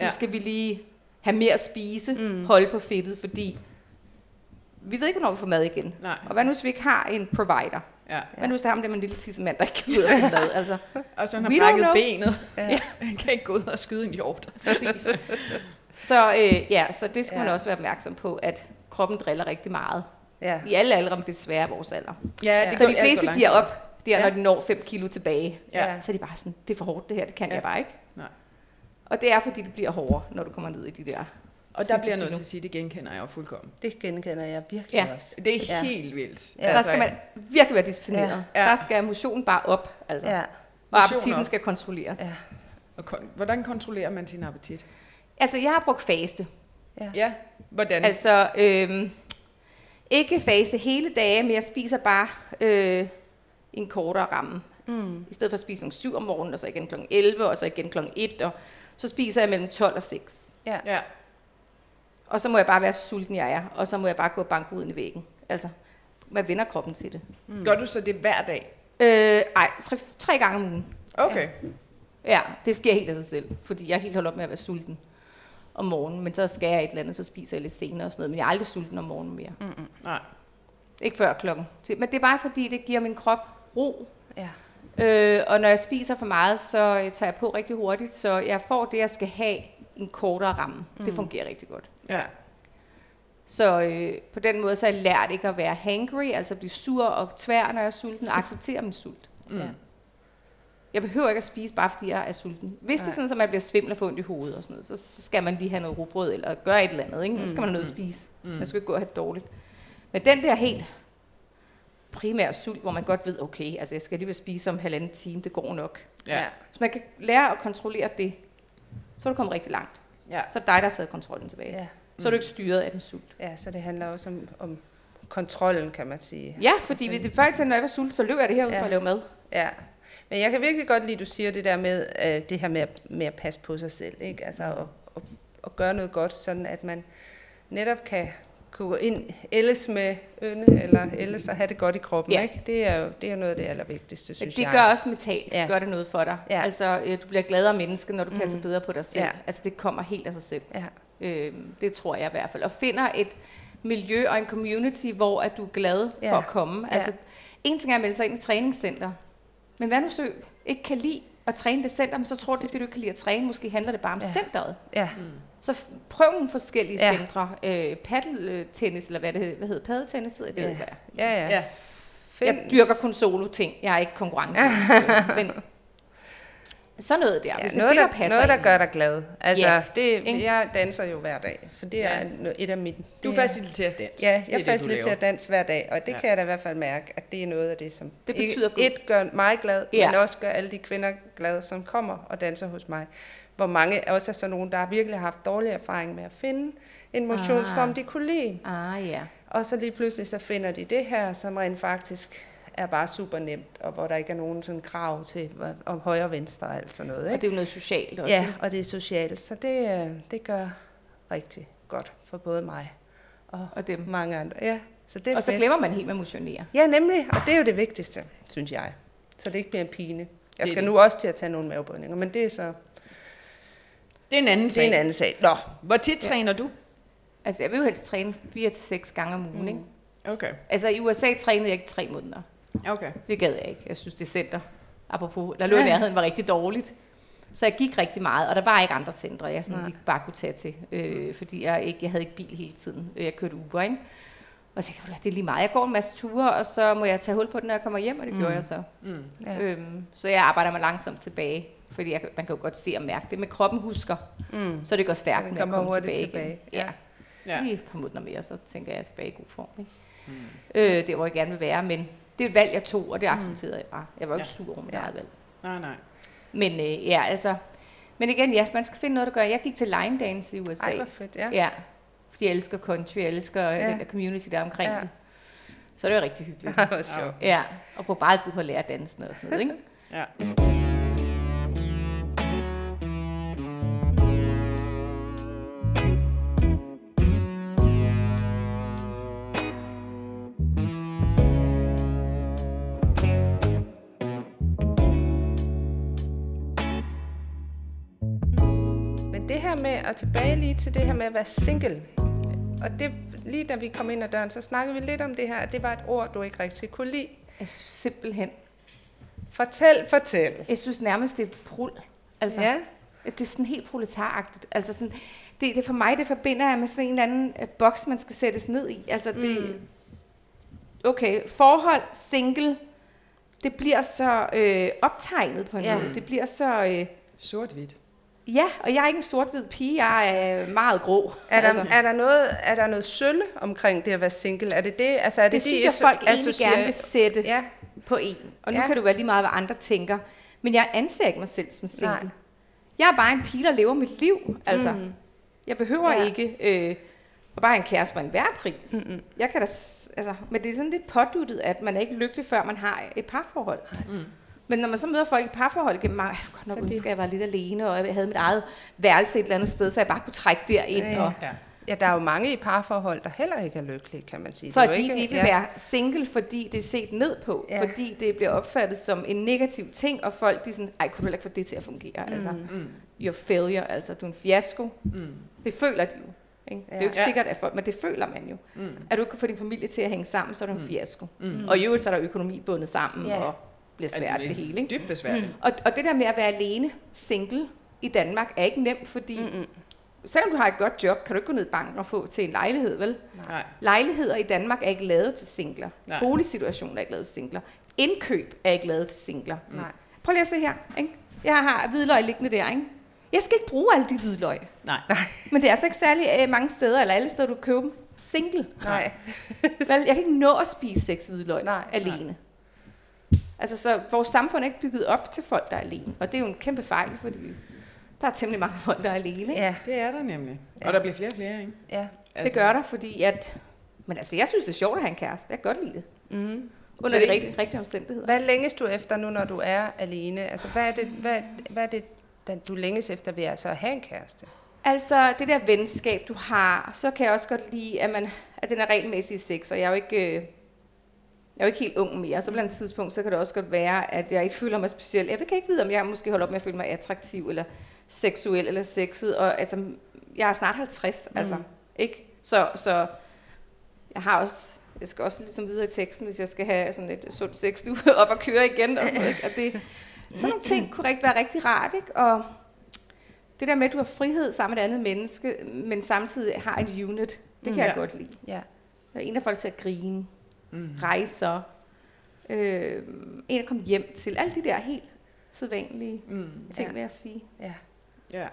Ja. Nu skal vi lige have mere at spise, mm. holde på fedtet, fordi vi ved ikke, hvornår vi får mad igen. Nej. Og hvad nu, hvis vi ikke har en provider? Ja. Hvad nu, hvis der er ham der med en lille tissemand, der ikke kan ud af mad? Altså, og så han har brækket benet. Ja. Han kan ikke gå ud og skyde en hjort. Præcis. Så, øh, ja, så det skal ja. man også være opmærksom på, at kroppen driller rigtig meget. Ja. I alle aldre, men desværre vores alder. Ja, det så går, de fleste giver op, der, ja. når de når 5 kilo tilbage. Ja. Så er de bare sådan, det er for hårdt det her, det kan ja. jeg bare ikke. Nej. Og det er, fordi det bliver hårdere, når du kommer ned i de der og der bliver jeg nødt til at sige, det genkender jeg jo fuldkommen. Det genkender jeg virkelig ja. også. Det er ja. helt vildt. Ja. Der skal man virkelig være disciplineret. Ja. Der skal emotionen bare op. Altså. Ja. Og appetitten skal kontrolleres. Ja. Og kon- hvordan kontrollerer man sin appetit? Altså, jeg har brugt faste. Ja. ja. Hvordan? Altså, øhm, ikke faste hele dage, men jeg spiser bare øh, en kortere ramme. Mm. I stedet for at spise kl. 7 om morgenen, og så igen kl. 11, og så igen kl. 1, og så spiser jeg mellem 12 og 6. Ja. ja. Og så må jeg bare være sulten, jeg er, og så må jeg bare gå og banke ud i væggen. Altså, man vender kroppen til det. Mm. Gør du så det hver dag? Øh, ej, tre, tre gange om ugen. Okay. Ja. ja, det sker helt af sig selv, fordi jeg helt holdt op med at være sulten om morgenen, men så skal jeg et eller andet, så spiser jeg lidt senere og sådan noget, men jeg er aldrig sulten om morgenen mere. Mm-mm. Nej. Ikke før klokken. Men det er bare fordi, det giver min krop ro. Ja. Øh, og når jeg spiser for meget, så tager jeg på rigtig hurtigt, så jeg får det, jeg skal have en kortere ramme. Mm. Det fungerer rigtig godt. Ja. Så øh, på den måde så har jeg lært ikke at være hangry, altså blive sur og tvær, når jeg er sulten, og acceptere min sult. Mm. Ja. Jeg behøver ikke at spise, bare fordi jeg er sulten. Hvis Nej. det er sådan, at man bliver svimmel og får ondt i hovedet og sådan noget, så, så skal man lige have noget rugbrød eller gøre et eller andet. Ikke? Mm. Så skal man noget at spise. Mm. Man skal ikke gå og have det dårligt. Men den der helt primære sult, hvor man godt ved, okay, altså jeg skal alligevel spise om halvanden time, det går nok. Ja. Hvis man kan lære at kontrollere det, så er du kommet rigtig langt. Ja. Så er det dig, der taget kontrollen tilbage. Ja. Så er du ikke styret af den sult. Ja, så det handler også om, om kontrollen, kan man sige. Ja, fordi altså, det faktisk, når jeg var sulten, så løber jeg det her ud ja. for at lave mad. Ja, men jeg kan virkelig godt lide, at du siger det der med, uh, det her med at, med at passe på sig selv, ikke? Altså at, at, at gøre noget godt, sådan at man netop kan kunne gå ind, ellers med ynde, eller ellers at have det godt i kroppen. Ja. Ikke? Det, er jo, det er noget af det allervigtigste, synes det jeg. Det gør også mentalt, ja. gør det noget for dig. Ja. Altså, øh, du bliver gladere menneske, når du passer mm. bedre på dig selv. Ja. Altså, det kommer helt af sig selv. Ja. Øh, det tror jeg i hvert fald. Og finder et miljø og en community, hvor at du er glad ja. for at komme. Altså, ja. en ting er at melde sig ind i træningscenter, men hvad nu så ikke kan lide at træne det center, men så tror du, det er, fordi du ikke kan lide at træne. Måske handler det bare om ja. centret. Ja. Mm. Så prøv nogle forskellige ja. centre. Øh, paddeltennis, eller hvad det hedder. Hvad hedder paddeltennis? Det ja. jeg. Ja, ja. ja. Jeg dyrker kun solo-ting. Jeg er ikke konkurrence. men sådan noget der, ja, hvis noget, det, der, der passer Noget, der gør dig glad. Altså, ja, det, jeg danser jo hver dag, for det er et af mine... Du faciliterer dans. Ja, jeg faciliterer dans hver dag, og det ja. kan jeg da i hvert fald mærke, at det er noget af det, som det betyder ikke, et gør mig glad, ja. men også gør alle de kvinder glade, som kommer og danser hos mig. Hvor mange også er sådan nogen, der virkelig har haft dårlig erfaring med at finde en motionsform, ah. de kunne lide. Ah, ja. Og så lige pludselig så finder de det her, som rent faktisk er bare super nemt, og hvor der ikke er nogen sådan krav til om højre og venstre og alt sådan noget. Ikke? Og det er jo noget socialt også. Ja, og det er socialt, så det, øh, det gør rigtig godt for både mig og, og dem. mange andre. Ja, så det og så fedt. glemmer man helt med at motionere. Ja, nemlig, og det er jo det vigtigste, synes jeg. Så det ikke bliver en pine. Jeg skal det. nu også til at tage nogle mavebøjninger, men det er så... Det er en anden sag. Det er en anden sag. Nå. Hvor tit ja. træner du? Altså, jeg vil jo helst træne 4-6 gange om ugen, mm. ikke? Okay, Altså, i USA trænede jeg ikke tre måneder. okay. Det gad jeg ikke. Jeg synes, det center, apropos, der lå i nærheden, var rigtig dårligt. Så jeg gik rigtig meget, og der var ikke andre centre, jeg sådan lige bare kunne tage til, øh, fordi jeg, ikke, jeg havde ikke bil hele tiden. Jeg kørte Uber, ikke? Og så tænkte jeg, det er lige meget. Jeg går en masse ture, og så må jeg tage hul på den, når jeg kommer hjem, og det mm. gjorde jeg så. Mm. Ja. Øhm, så jeg arbejder mig langsomt tilbage, fordi jeg, man kan jo godt se og mærke det. Men kroppen husker, Mm. så det går stærkt med at komme tilbage, tilbage, igen. Ja. ja. ja. Ja. Lige et par måneder mere, så tænker jeg, at jeg er tilbage i god form. Ikke? Mm. Øh, det hvor jeg gerne vil være, men det er et valg, jeg tog, og det accepterede jeg bare. Jeg var jo ikke sur over mit Ja. eget valg. Nej, nej. Men øh, ja, altså... Men igen, ja, man skal finde noget, der gør. Jeg gik til line dance i USA. Ej, hvor fedt, ja. Ja, fordi jeg elsker country, jeg elsker ja. Ja. den der community, der er omkring Ja. ja. det. Så det var rigtig hyggeligt. Det var sjovt. Ja, og brugte meget tid på at lære dansen og sådan noget, ikke? Ja. at tilbage lige til det her med at være single. Og det, lige da vi kom ind ad døren, så snakkede vi lidt om det her, at det var et ord, du ikke rigtig kunne lide. Jeg synes simpelthen, Fortæl, fortæl. jeg synes nærmest, det er prul. Altså, Ja, Det er sådan helt proletaragtigt. Altså, den, det, det for mig, det forbinder jeg med sådan en eller anden øh, boks, man skal sættes ned i. Altså, det, mm. okay, forhold, single, det bliver så øh, optegnet på en ja. måde. Det bliver så... Øh, Sort-hvidt. Ja, og jeg er ikke en sort-hvid pige, jeg er meget grå. er der, altså, er der, noget, er der noget sølle omkring det at være single? Er det det? Altså, er det, det de synes jeg, asso- folk egentlig gerne vil sætte Ja, på en. Og nu Ja. kan jo være lige meget, hvad andre tænker. Men jeg anser ikke mig selv som single. Nej. Jeg er bare en pige, der lever mit liv. Altså, mm. Jeg behøver Ja. ikke øh, at bare en kæreste for enhver pris. Mm-hmm. Jeg kan da, altså, men det er sådan lidt påduttet, at man er ikke lykkelig, før man har et parforhold. Mm. Men når man så møder folk i parforhold gennem mange, jeg godt nok det- ønsker, at jeg var lidt alene, og jeg havde mit eget værelse et eller andet sted, så jeg bare kunne trække derind. Ja, ja. Og, Ja. ja, der er jo mange i parforhold, der heller ikke er lykkelige, kan man sige. Det er jo fordi de ikke vil være single, fordi det er set ned på. Ja. Ja. Fordi det bliver opfattet som en negativ ting, og folk de er sådan, ej, kunne du heller ikke få det til at fungere? Mm. Altså, Mm. you're failure, altså du er en fiasko. Mm. Det føler de jo. Ikke? Det er Ja. jo ikke Ja. sikkert, at folk, men det føler man jo. Mm. At du ikke kan få din familie til at hænge sammen, så er du en fiasko. Mm. Og i øvrigt så er der økonomi bundet sammen, Ja. og bliver svært det hele. Ikke? Dybt besværligt. Og, og det der med at være alene, single i Danmark, er ikke nemt, fordi mm selvom du har et godt job, kan du ikke gå ned i banken og få til en lejlighed, vel? Nej. Lejligheder i Danmark er ikke lavet til singler. Nej. Boligsituationen er ikke lavet til singler. Indkøb er ikke lavet til singler. Nej. Prøv lige at se her. Ikke? Jeg har hvidløg liggende der. Ikke? Jeg skal ikke bruge alle de hvidløg. Nej. Men det er altså ikke særlig øh, mange steder, eller alle steder, du kan købe dem. Single. Nej. Vel, jeg kan ikke nå at spise seks hvidløg Nej, alene. Altså, så vores samfund er ikke bygget op til folk, der er alene. Og det er jo en kæmpe fejl, fordi der er temmelig mange folk, der er alene. Ikke? Ja, Det er der nemlig. Ja. Og der bliver flere og flere, ikke? ja. Det gør der, fordi at... Men altså, jeg synes, det er sjovt at have en kæreste. Jeg kan godt lide det. Mm. Under Så de det- rigtige, rigtige omstændigheder. Hvad længes du efter nu, når du er alene? Altså, hvad er det, hvad, hvad er det du længes efter ved at så have en kæreste? Altså, det der venskab, du har, så kan jeg også godt lide, at, man, at den er regelmæssig sex, og jeg er jo ikke... øh, Jeg er jo ikke helt ung mere, så på et tidspunkt, så kan det også godt være, at jeg ikke føler mig speciel. Jeg kan ikke vide, om jeg måske holder op med at føle mig attraktiv, eller seksuel, eller sexet. Og altså, jeg er snart 50, mm. altså, ikke? Så, så jeg har også, jeg skal også ligesom videre i teksten, hvis jeg skal have sådan et sundt sexliv op og køre igen, og sådan noget, ikke? Og det, sådan nogle ting kunne rigtig være rigtig rart, ikke? Og det der med, at du har frihed sammen med et andet menneske, men samtidig har en unit, det kan Mm. jeg Ja. godt lide. Ja. Er en, der får dig til at grine, Mm. rejser, øh, en, der kommer hjem til, alle de der helt sædvanlige Mm. ting, Ja. vil jeg sige. Ja. Ja.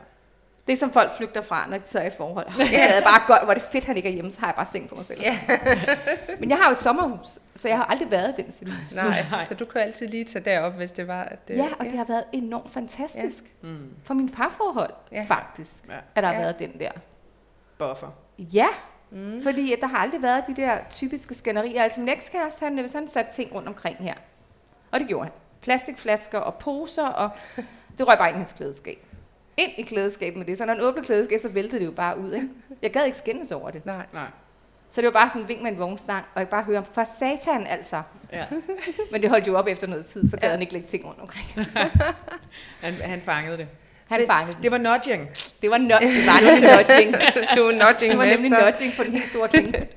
Det er som folk flygter fra, når de så er i et forhold. Jeg havde bare godt, hvor er det fedt, han ikke er hjemme, så har jeg bare seng på mig selv. Ja. Men jeg har jo et sommerhus, så jeg har aldrig været i den situation. Nej, Nej. så du kan altid lige tage derop, hvis det var... At det, Ja, og det har været enormt fantastisk Mm. for min parforhold, Ja. faktisk, Ja. at der har Ja. været den der. Buffer. Ja, mm. fordi at der har aldrig været de der typiske skænderier. Altså min ekskæreste, han, hvis han satte ting rundt omkring her. Og det gjorde han. Plastikflasker og poser, og det røg bare ind i hans klædeskab. Ind i klædeskabet med det. Så når han åbnede klædeskabet, så væltede det jo bare ud. Ikke? Jeg gad ikke skændes over det. Nej. Nej. Så det var bare sådan en vink med en vognstang, og jeg bare høre, for satan altså. Ja. Men det holdt jo op efter noget tid, så gad Ja. han ikke lægge ting rundt omkring. Han, han fangede det. Han Det- fangede. Det var nudging. Det var, no- det var nudging. Du er nudging Det var nemlig nudging på den helt store klinge.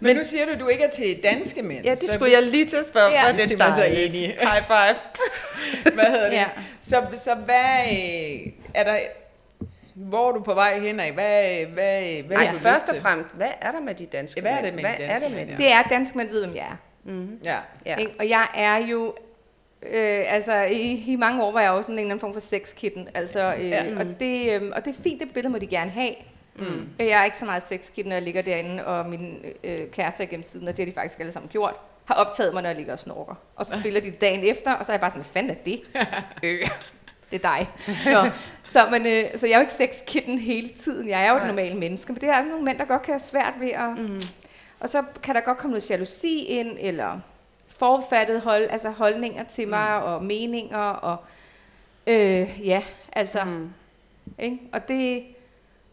Men nu siger du, at du ikke er til danske mænd. Ja, det skulle jeg lige til at spørge. Ja. Det er simpelthen så dejligt. enig. High five. Hvad hedder det? Ja. Så, så hvad øh, er der... Hvor er du på vej hen af? Hvad, hvad, hvad Ej, har du først og fremmest, hvad er der med de danske Ja, hvad er mænd? det med de danske mænd, det? Er, danske mænd ved, hvem jeg er. Mm-hmm. Ja. Ja. Og jeg er jo... Øh, altså, i, i mange år var jeg også sådan en eller anden form for sexkitten. Altså, øh, Ja. og, det, øh, og det er fint, det billede må de gerne have. Mm. Jeg er ikke så meget sexkitten, når jeg ligger derinde, og min øh, kæreste gennem tiden, og det har de faktisk alle sammen gjort, har optaget mig, når jeg ligger og snorker. Og så spiller de det dagen efter, og så er jeg bare sådan, hvad fanden er det? øh, det er dig. Nå. Så, men, øh, så jeg er jo ikke sexkitten hele tiden. Jeg er jo et normalt menneske, men det er altså nogle mænd, der godt kan have svært ved at... Mm. Og så kan der godt komme noget jalousi ind, eller forudfattede hold, altså holdninger til mig, og meninger, og øh, ja, altså, Mm. ikke? Og det,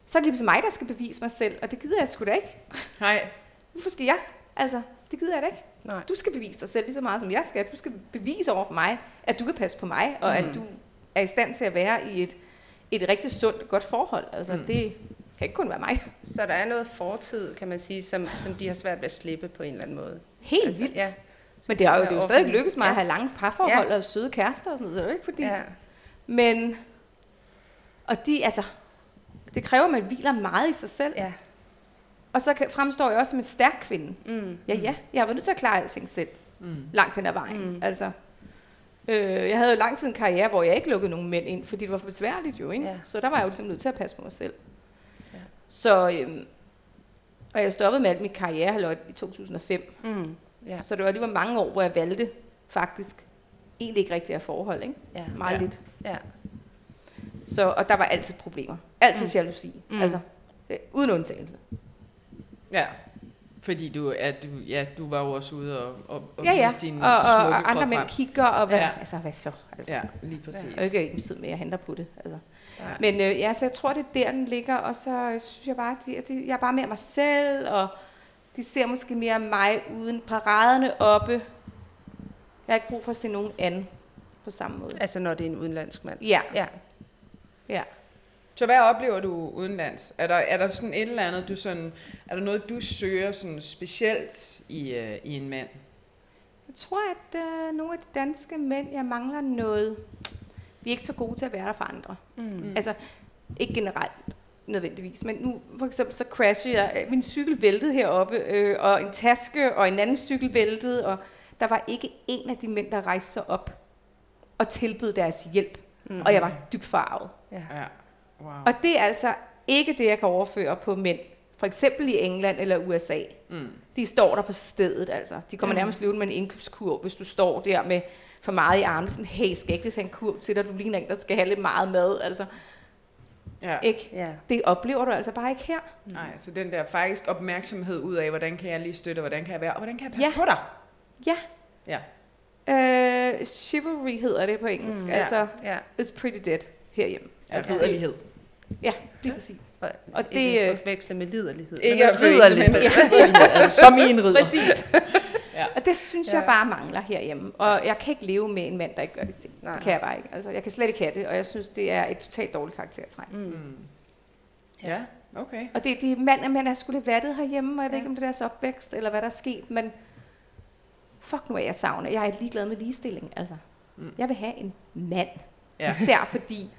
så er det lige mig, der skal bevise mig selv, og det gider jeg sgu da ikke. Hej. Hvorfor skal jeg? Altså, det gider jeg da ikke. Nej. Du skal bevise dig selv lige så meget, som jeg skal. Du skal bevise over for mig, at du kan passe på mig, og Mm. at du er i stand til at være i et, et rigtig sundt, godt forhold. Altså, Mm. mm. det kan ikke kun være mig. Så der er noget fortid, kan man sige, som, som de har svært ved at slippe på en eller anden måde. Helt Altså, vildt. ja. Men det har jo, det er jo stadig lykkedes mig Ja. at have lange parforhold Ja. og søde kærester og sådan noget, så det er jo ikke fordi... Ja. Men, og de, altså, det kræver, at man hviler meget i sig selv. Ja. Og så kan, fremstår jeg også som en stærk kvinde. Mm. Ja, ja, jeg har været nødt til at klare alting selv. Mm. Langt hen ad vejen. Mm. Altså, øh, jeg havde jo lang tid en karriere, hvor jeg ikke lukkede nogen mænd ind, fordi det var for besværligt jo, ikke? Ja. Så der var jeg jo ligesom nødt til at passe på mig selv. Ja. Så, øhm, og jeg stoppede med alt mit karriere i 2005. Mm. Ja. Så det var alligevel mange år, hvor jeg valgte faktisk egentlig ikke rigtig at forhold, ikke? Ja. Meget Ja. lidt. Ja. Så, og der var altid problemer. Altid Mm. jalousi. Mm. Altså, øh, uden undtagelse. Ja. Fordi du, at du, ja, du var jo også ude og, og, og Ja, ja. vise din Og, og, smukke og andre mænd kigger, og hvad, Ja. ja. altså, hvad så? Altså, Ja, lige præcis. Er jo ikke en tid med, at jeg henter på det. Altså. Nej. Men øh, ja, så jeg tror, det er der, den ligger, og så øh, synes jeg bare, at de, de, jeg er bare mere mig selv, og de ser måske mere mig uden paraderne oppe. Jeg har ikke brug for at se nogen anden på samme måde. Altså når det er en udenlandsk mand. Ja, Ja. ja. Så hvad oplever du udenlands? Er der, er der sådan et eller andet, du sådan, er der noget, du søger sådan specielt i, uh, i en mand? Jeg tror, at øh, nogle af de danske mænd, jeg mangler noget. Vi er ikke så gode til at være der for andre. Mm. Altså, ikke generelt nødvendigvis, men nu for eksempel så crashede jeg, min cykel væltede heroppe, øh, og en taske og en anden cykel væltede, og der var ikke en af de mænd, der rejste sig op og tilbød deres hjælp, Mm. og jeg var dybt farvet. Ja. Ja. Wow. Og det er altså ikke det, jeg kan overføre på mænd. For eksempel i England eller USA. Mm. De står der på stedet, altså. De kommer Ja. nærmest løbende med en indkøbskurv, hvis du står der med for meget i armen. Sådan, hey, skal jeg ikke lige tage en kurv til dig? Du ligner en, der skal have lidt meget mad. Altså, Ja. ikke? Ja. Det oplever du altså bare ikke her. Nej, så den der faktisk opmærksomhed ud af, hvordan kan jeg lige støtte, og hvordan kan jeg være, og hvordan kan jeg passe Ja. på dig? Ja. Ja. Øh, chivalry hedder det på engelsk. Mm, ja. altså, Ja. it's pretty dead herhjemme. Altså Altså, ridderlighed. Ja, lige præcis. Og, Og det, ikke øh, forveksle med liderlighed. Ikke med ridderlighed. altså, som i en ridder. Præcis. Ja. Og det synes Ja. jeg bare mangler herhjemme. Og jeg kan ikke leve med en mand, der ikke gør det ting. Nej, Det kan jeg bare ikke. Altså, jeg kan slet ikke have det, og jeg synes, det er et totalt dårligt karaktertræk. Mm. Mm. Ja, okay. Og det, det mand, mand er skulle vattet herhjemme, og jeg ved Ja. ikke, om det er deres opvækst, eller hvad der er sket, men fuck nu er jeg savner. Jeg er ligeglad med ligestilling, altså. Mm. Jeg vil have en mand. Ja. Især fordi,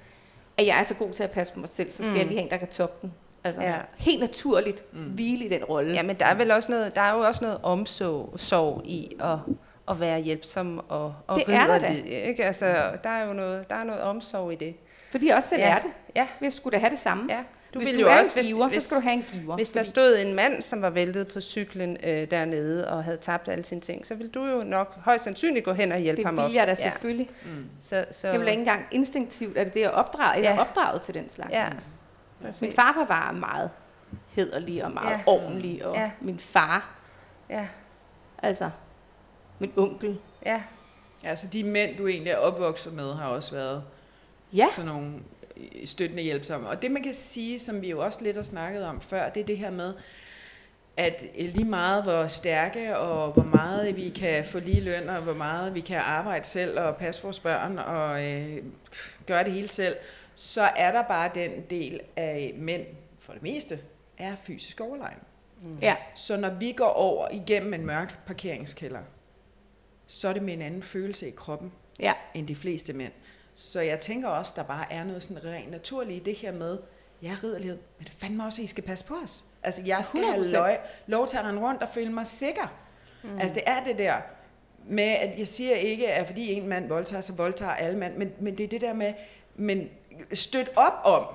at jeg er så god til at passe på mig selv, så skal mm. jeg lige have en, der kan toppe den. Altså, Ja. ja. helt naturligt Mm. hvile i den rolle. Ja, men der er vel også noget, der er jo også noget omsorg sorg i at, at være hjælpsom og, og Det er der da. Ikke? Altså, der er jo noget, der er noget omsorg i det. Fordi jeg også selv Ja. ja. er det. Ja. Vi skulle da have det samme. Ja. Du hvis ville du jo er også, en giver, hvis, så skal du have en giver. Hvis der fordi- stod en mand, som var væltet på cyklen øh, dernede og havde tabt alle sine ting, så ville du jo nok højst sandsynligt gå hen og hjælpe det ham op. vil jeg da Ja. selvfølgelig. Mm. Så, så, Jeg vil ikke engang instinktivt, at det er det, jeg opdrager. Jeg Ja. er opdraget til den slags. Ja, Min præcis. farfar var meget hederlig og meget Ja. ordentlig, og Ja. ja. min far, Ja, altså min onkel. ja, Ja, så de mænd, du egentlig er opvokset med, har også været Ja, sådan nogle øh, støttende hjælpsomme. Og det man kan sige, som vi jo også lidt har snakket om før, det er det her med, at øh, lige meget hvor stærke og hvor meget vi kan få lige løn, og hvor meget vi kan arbejde selv og passe vores børn og øh, gøre det hele selv, så er der bare den del af mænd, for det meste, er fysisk overlegen. Mm. Ja. Så når vi går over igennem en mørk parkeringskælder, så er det med en anden følelse i kroppen, ja. end de fleste mænd. Så jeg tænker også, der bare er noget sådan rent naturligt i det her med, ja, ridderlighed, men det fandme også, at I skal passe på os. Altså, jeg skal 100%. have lov, lov til at rende rundt og føle mig sikker. Mm. Altså, det er det der med, at jeg siger ikke, at fordi en mand voldtager, så voldtager alle mand, men, men det er det der med, men støt op om,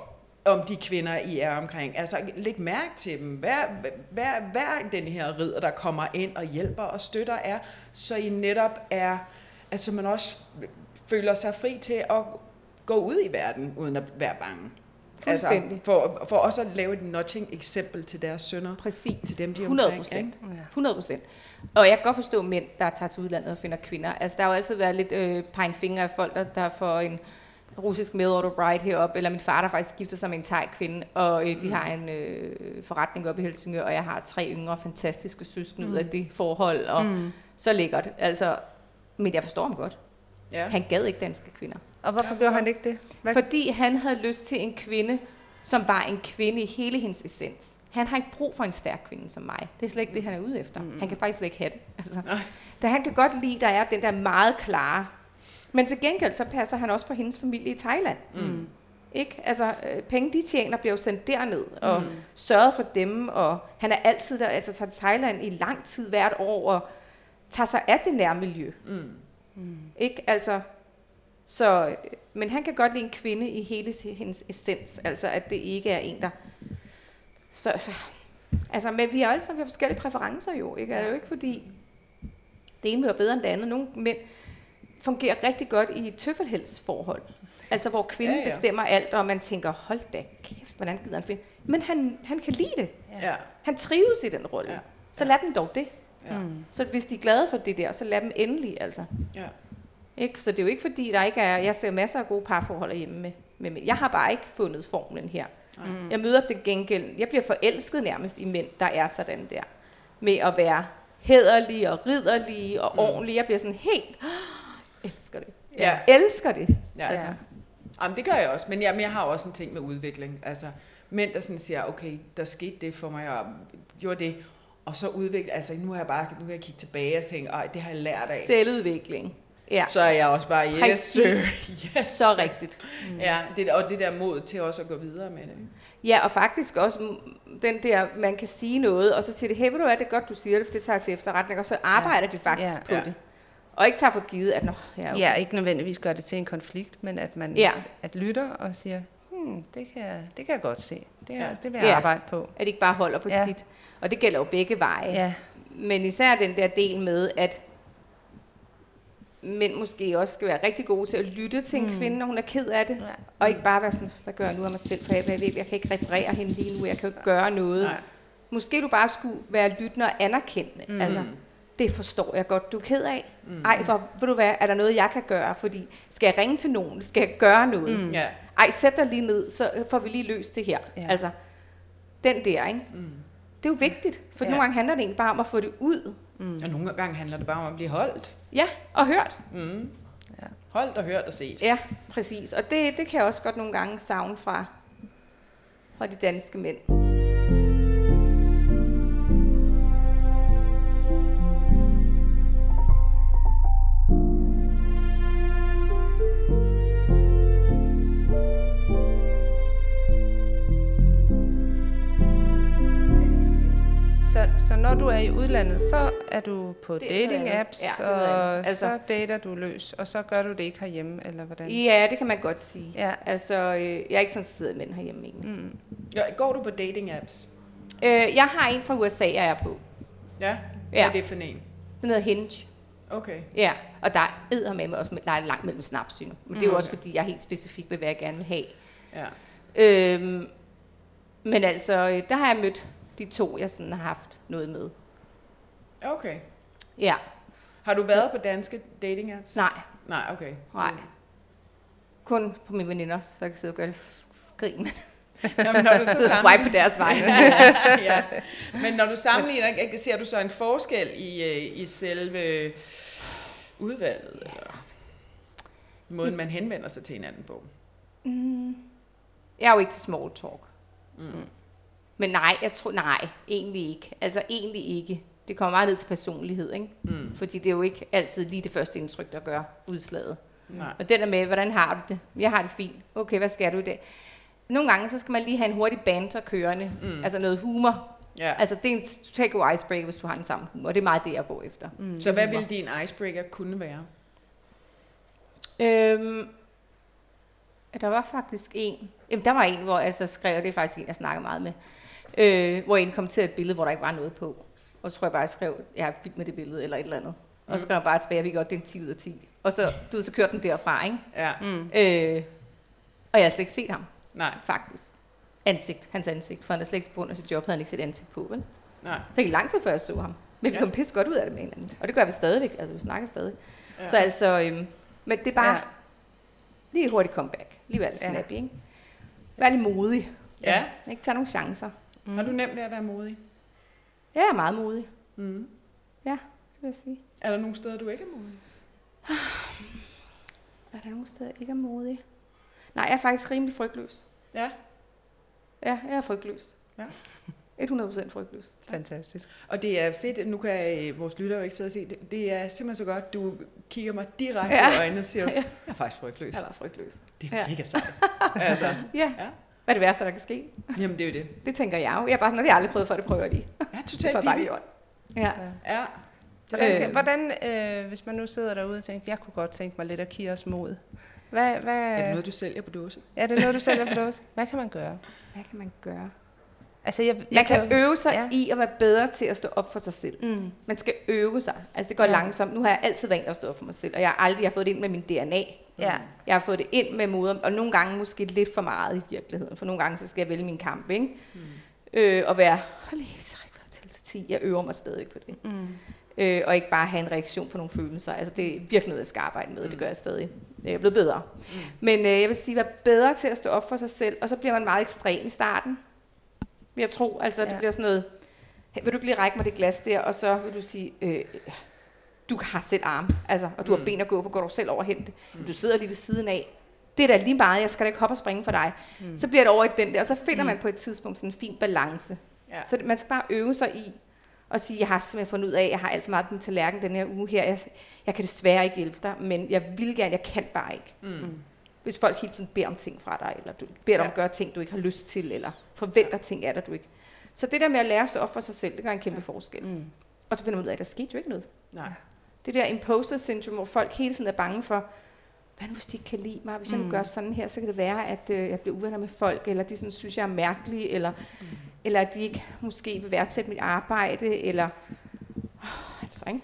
om de kvinder, I er omkring. Altså, læg mærke til dem. Vær, vær, vær den her ridder, der kommer ind og hjælper og støtter er, så I netop er, altså man også føler sig fri til at gå ud i verden, uden at være bange. Altså, for, for også at lave et notching eksempel til deres sønner. Præcis. Til dem, de er 100 procent. 100 procent. Og jeg kan godt forstå mænd, der tager til udlandet og finder kvinder. Altså, der har jo altid været lidt øh, pegen fingre af folk, der, der får en russisk mail bride heroppe, eller min far, der faktisk gifter sig med en thai kvinde, og øh, de mm. har en øh, forretning op i Helsingør, og jeg har tre yngre fantastiske søskende mm. ud af det forhold, og mm. så lækkert. Altså, men jeg forstår ham godt. Ja. Han gad ikke danske kvinder. Og hvorfor gjorde han ikke det? Hvad? Fordi han havde lyst til en kvinde, som var en kvinde i hele hendes essens. Han har ikke brug for en stærk kvinde som mig. Det er slet ikke det, han er ude efter. Mm. Han kan faktisk slet ikke have det. Altså, da han kan godt lide, der er den der meget klare. Men til gengæld, så passer han også på hendes familie i Thailand. Mm. Ikke? Altså, øh, penge de tjener bliver jo sendt derned, og mm. sørget for dem, og han er altid der, altså tager til Thailand i lang tid hvert år, og tager sig af det nærmiljø. Mm. Mm. Ikke? Altså, så, men han kan godt lide en kvinde i hele hendes essens, altså at det ikke er en, der... Så, så altså, men vi har alle sammen forskellige præferencer jo, ikke? Er det jo ikke fordi, det ene være bedre end det andet. Nogle mænd fungerer rigtig godt i et tøffelhelsforhold. Altså hvor kvinden ja, ja. bestemmer alt, og man tænker, hold da kæft, hvordan gider han finde? Men han, han kan lide det. Ja. Han trives i den rolle. Ja. Så lad dem dog det. Ja. Mm. Så hvis de er glade for det der, så lad dem endelig, altså. Ja. Ikke? Så det er jo ikke fordi, der ikke er... Jeg ser masser af gode parforhold hjemme med, med mænd. Jeg har bare ikke fundet formlen her. Mm. Jeg møder til gengæld... Jeg bliver forelsket nærmest i mænd, der er sådan der. Med at være hederlige og ridderlige og mm. ordentlige. Jeg bliver sådan helt... Elsker det. Jeg ja. elsker det. Ja. Altså. Jamen, det gør jeg også. Men jeg, men jeg har også en ting med udvikling. Altså, mænd, der sådan siger, okay, der skete det for mig, og gjorde det, og så udvikle, altså nu har jeg bare, nu har jeg kigget tilbage og tænkt, ej, det har jeg lært af. Selvudvikling. Ja. Så er jeg også bare, yes, sir. yes. Så rigtigt. Mm. Ja, det, og det der mod til også at gå videre med det. Ja, og faktisk også den der, man kan sige noget, og så siger det, hey, ved du hvad, det er godt, du siger det, for det tager til efterretning, og så arbejder ja. de faktisk ja. på ja. det. Og ikke tager for givet, at nå, ja, okay. ja, ikke nødvendigvis gør det til en konflikt, men at man ja. at lytter og siger, hmm, det, kan jeg, det kan jeg godt se. Det, er, ja. det vil jeg ja. arbejde på. At ikke bare holder på ja. sit. Og det gælder jo begge veje. Ja. Men især den der del med, at mænd måske også skal være rigtig gode til at lytte til en mm. kvinde, når hun er ked af det. Ja. Og ikke bare være sådan, hvad gør jeg nu af mig selv, for jeg, jeg, jeg kan ikke reparere hende lige nu, jeg kan jo ikke gøre noget. Nej. Måske du bare skulle være lyttende og anerkendende. Mm. Altså, det forstår jeg godt, du er ked af. Mm. Ej, for, ved du hvad, er der noget, jeg kan gøre? Fordi, skal jeg ringe til nogen? Skal jeg gøre noget? Mm. Ej, sæt dig lige ned, så får vi lige løst det her. Ja. Altså, den der, ikke? Mm. Det er jo vigtigt, for ja. nogle gange handler det egentlig bare om at få det ud. Mm. Og nogle gange handler det bare om at blive holdt. Ja, og hørt. Mm. Ja. Holdt og hørt og set. Ja, præcis. Og det, det kan jeg også godt nogle gange savne fra, fra de danske mænd. Så når du er i udlandet, så er du på dating apps, ja, og altså, så dater du løs, og så gør du det ikke herhjemme, eller hvordan? Ja, det kan man godt sige. Ja. Altså, øh, jeg er ikke sådan siddet mænd herhjemme egentlig. Mm. Ja, går du på dating apps? Øh, jeg har en fra USA, jeg er på. Ja? Hvad ja. er det for en? Den hedder Hinge. Okay. Ja, og der er med mig også med, der er langt mellem snaps, Men det er jo mm. også, fordi jeg er helt specifik med, hvad jeg gerne vil have. Ja. Øhm, men altså, øh, der har jeg mødt de to, jeg sådan har haft noget med. Okay. Ja. Har du været på danske dating apps? Nej. Nej, okay. Nej. Kun på mine veninder, så jeg kan sidde og gøre det grin. Jamen, når du så sidder swipe på deres vej. ja. Men når du sammenligner, ser du så en forskel i, øh, i selve udvalget? Ja. Eller måden, man henvender sig til hinanden på? Jeg er jo ikke til small talk. Mm. Men nej, jeg tror, nej, egentlig ikke. Altså egentlig ikke. Det kommer meget ned til personlighed, ikke? Mm. Fordi det er jo ikke altid lige det første indtryk, der gør udslaget. Nej. Og den der med, hvordan har du det? Jeg har det fint. Okay, hvad skal du i dag? Nogle gange, så skal man lige have en hurtig banter kørende. Mm. Altså noget humor. Ja. Altså det er en god icebreaker, hvis du har den samme humor. Det er meget det, jeg går efter. Mm. Så hvad vil din icebreaker kunne være? Øhm, der var faktisk en. Jamen, der var en, hvor jeg så skrev, og det er faktisk en, jeg snakker meget med, øh, hvor jeg kommenterede et billede, hvor der ikke var noget på. Og så tror jeg bare, jeg skrev, jeg er vild med det billede, eller et eller andet. Og så skrev jeg bare tilbage, jeg ved godt, det er en 10 ud af 10. Og så, du ved, så kørte den derfra, ikke? Ja. Mm. Øh, og jeg har slet ikke set ham, Nej, faktisk. Ansigt, hans ansigt. For han er slet ikke på grund af sit job, havde han ikke set ansigt på, vel? nej. Så gik lang tid før jeg så ham. Men vi Ja. kom pisse godt ud af det med hinanden. Og det gør vi stadigvæk. Altså, vi snakker stadig. Ja. Ja. Så altså, øhm, men det er bare Ja. ja. lige hurtigt comeback. Lige være lidt Ja. snappy, ikke? Vær lidt modig. Ja. Ikke tage nogle chancer. Mm. Har du nemt ved at være modig? Jeg er meget modig. Mm. Ja, det vil jeg sige. Er der nogle steder, du ikke er modig? Er der nogen steder, jeg ikke er modig? Nej, jeg er faktisk rimelig frygtløs. Ja. Ja, jeg er frygtløs. Ja. 100% frygtløs. Fantastisk. Og det er fedt, nu kan øh, vores lyttere jo ikke sidde og se det. Det er simpelthen så godt, du kigger mig direkte Ja. i øjnene og siger, jeg er faktisk frygtløs. Jeg var frygtløs. Det er Ja. mega sejt. altså, Ja. Ja. Hvad er det værste, der kan ske? jamen det er jo det. Det tænker jeg jo. Jeg er bare sådan, at jeg har aldrig prøvet før, det prøver jeg lige. Ja, Det totalt jeg bare gjort. Ja. Ja. Hvordan, Øh. øh. hvordan øh, hvis man nu sidder derude og tænker, jeg kunne godt tænke mig lidt at Kiras mod. Hvad, hvad, Er det er, noget, du sælger på dåse? er det noget, du sælger på dåse? Hvad kan man gøre? Hvad kan man gøre? Altså, jeg, Man jeg kan øve sig ja. ja. i at være bedre til at stå op for sig selv. Mm. Man skal øve sig. Altså det går Ja. ja. langsomt. Nu har jeg altid været en, der stået op for mig selv, og jeg har aldrig jeg har fået det ind med min DNA. Ja. Jeg har fået det ind med moder, og nogle gange måske lidt for meget i virkeligheden, for nogle gange så skal jeg vælge min kamp, ikke? Mm. Øh, og være, hold lige, så jeg til til 10. Jeg øver mig stadig på det. Mm. Øh, og ikke bare have en reaktion på nogle følelser. Altså det er virkelig noget, jeg skal arbejde med, det gør jeg stadig. Jeg er blevet bedre. Mm. Men øh, jeg vil sige, være bedre til at stå op for sig selv, og så bliver man meget ekstrem i starten. Jeg tro, altså ja. Ja. det bliver sådan noget, hey, vil du ikke lige række mig det glas der, og så vil du sige, øh, du har selv arme, altså, og du har ben at gå på, går du selv over og hente det. Mm. Du sidder lige ved siden af. Det er da lige meget, jeg skal da ikke hoppe og springe for dig. Mm. Så bliver det over i den der, og så finder mm. man på et tidspunkt sådan en fin balance. Ja. Så man skal bare øve sig i og sige, jeg har simpelthen fundet ud af, at jeg har alt for meget på min tallerken den her uge her. Jeg, jeg kan desværre ikke hjælpe dig, men jeg vil gerne, jeg kan bare ikke. Mm. Hvis folk hele tiden beder om ting fra dig, eller du beder dig om Ja. at gøre ting, du ikke har lyst til, eller forventer ting af dig, du ikke. Så det der med at lære at stå op for sig selv, det gør en kæmpe forskel. Mm. Og så finder man ud af, at der skete jo ikke noget. Nej. Det der imposter syndrome, hvor folk hele tiden er bange for, hvad nu hvis de ikke kan lide mig? Hvis jeg nu Mm. gør sådan her, så kan det være, at øh, jeg bliver uvenner med folk, eller de sådan, synes, jeg er mærkelig, eller, mm. eller at de ikke måske vil værdsætte mit arbejde, eller... Oh, altså, ikke?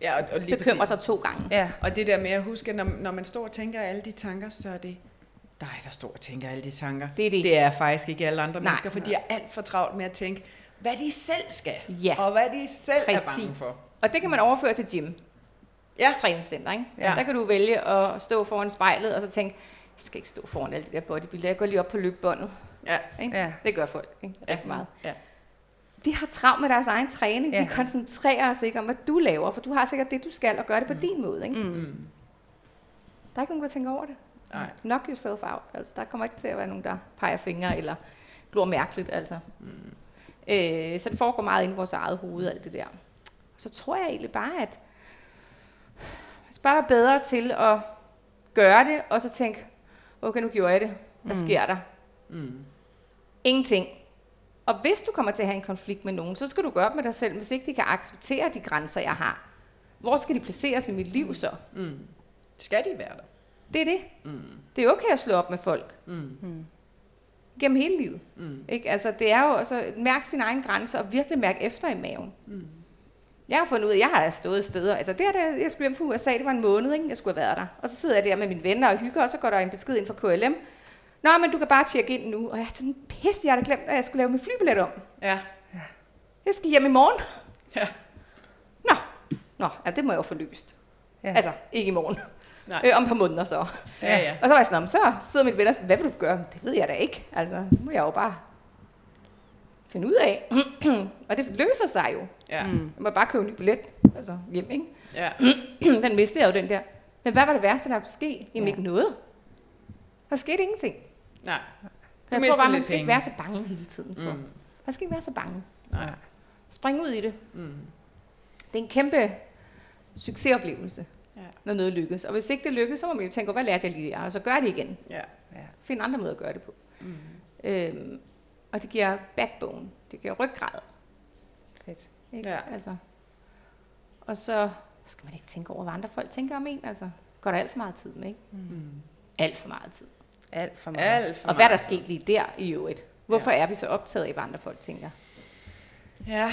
Ja, og, og lige Bekymrer præcis. sig to gange. Ja. Og det der med at huske, når, når man står og tænker alle de tanker, så er det dig, der står og tænker alle de tanker. Det er det. Det er faktisk ikke alle andre Nej. mennesker, for de er alt for travlt med at tænke, hvad de selv skal, Ja. og hvad de selv er bange Præcis. for. Og det kan man overføre til gym. Ja. Træningscenter, ikke? Ja. Der kan du vælge at stå foran spejlet, og så tænke, jeg skal ikke stå foran alle de der bodybuilder, jeg går lige op på løbebåndet. Ja. Ikke? Ja. Det gør folk ikke? rigtig meget. Ja. De har travlt med deres egen træning. Ja. De koncentrerer sig ikke om, hvad du laver, for du har sikkert det, du skal, og gør det på mm. din måde. Ikke? Mm. Mm. Der er ikke nogen, der tænker over det. Nej. Knock yourself out. Altså, der kommer ikke til at være nogen, der peger fingre eller glor mærkeligt. Altså. Mm. Øh, så det foregår meget inde i vores eget hoved, alt det der. Så tror jeg egentlig bare, at jeg skal bare være bedre til at gøre det, og så tænke, okay, nu gjorde jeg det. Hvad mm. sker der? Mm. Ingenting. Og hvis du kommer til at have en konflikt med nogen, så skal du gøre op med dig selv, hvis ikke de kan acceptere de grænser, jeg har. Hvor skal de placeres i mit liv så? Mm. Skal de være der? Det er det. Mm. Det er okay at slå op med folk. Mm. Gennem hele livet. Mm. Ikke? Altså, det er jo også at mærke sine egne grænser og virkelig mærke efter i maven. Mm. Jeg har fundet ud af, at jeg har stået steder. Altså det her, der, jeg skulle hjem fra USA, det var en måned, ikke? jeg skulle have været der. Og så sidder jeg der med mine venner og hygger, og så går der en besked ind fra KLM. Nå, men du kan bare tjekke ind nu. Og jeg har sådan, pisse, jeg havde glemt, at jeg skulle lave min flybillet om. Ja. Jeg skal hjem i morgen. Ja. Nå, Nå ja, det må jeg jo få løst. Ja. Altså, ikke i morgen. Nej. Øh, om et par måneder så. Ja, ja. Og så var jeg sådan, "Nå, men så sidder mine venner sådan, hvad vil du gøre? Det ved jeg da ikke. Altså, det må jeg jo bare finde ud af. og det løser sig jo. Ja. Mm. Jeg må bare købe en ny billet. Altså, hjem, ikke? ja. den mistede jeg jo, den der. Men hvad var det værste, der kunne ske? Jamen Ja. ikke noget. Der skete ingenting. Nej. Jeg mistede tror bare, man skal ikke være så bange hele tiden for. Mm. Man skal ikke være så bange. Nej. Spring ud i det. Mm. Det er en kæmpe succesoplevelse, Ja. når noget lykkes. Og hvis ikke det lykkes, så må man jo tænke, hvad lærte jeg lige der? Og så gør det igen. Ja. Ja. Find andre måder at gøre det på. Mm. Øhm, og det giver backbone. Det giver ryggrad. Fedt. Ikke? Ja. Altså. Og så skal man ikke tænke over, hvad andre folk tænker om en. Altså, går der alt for meget tid med, ikke? Mm. Alt for meget tid. Alt for meget. Alt for Og hvad er der sket lige der i øvrigt? Hvorfor er vi så optaget af, hvad andre folk tænker? Ja,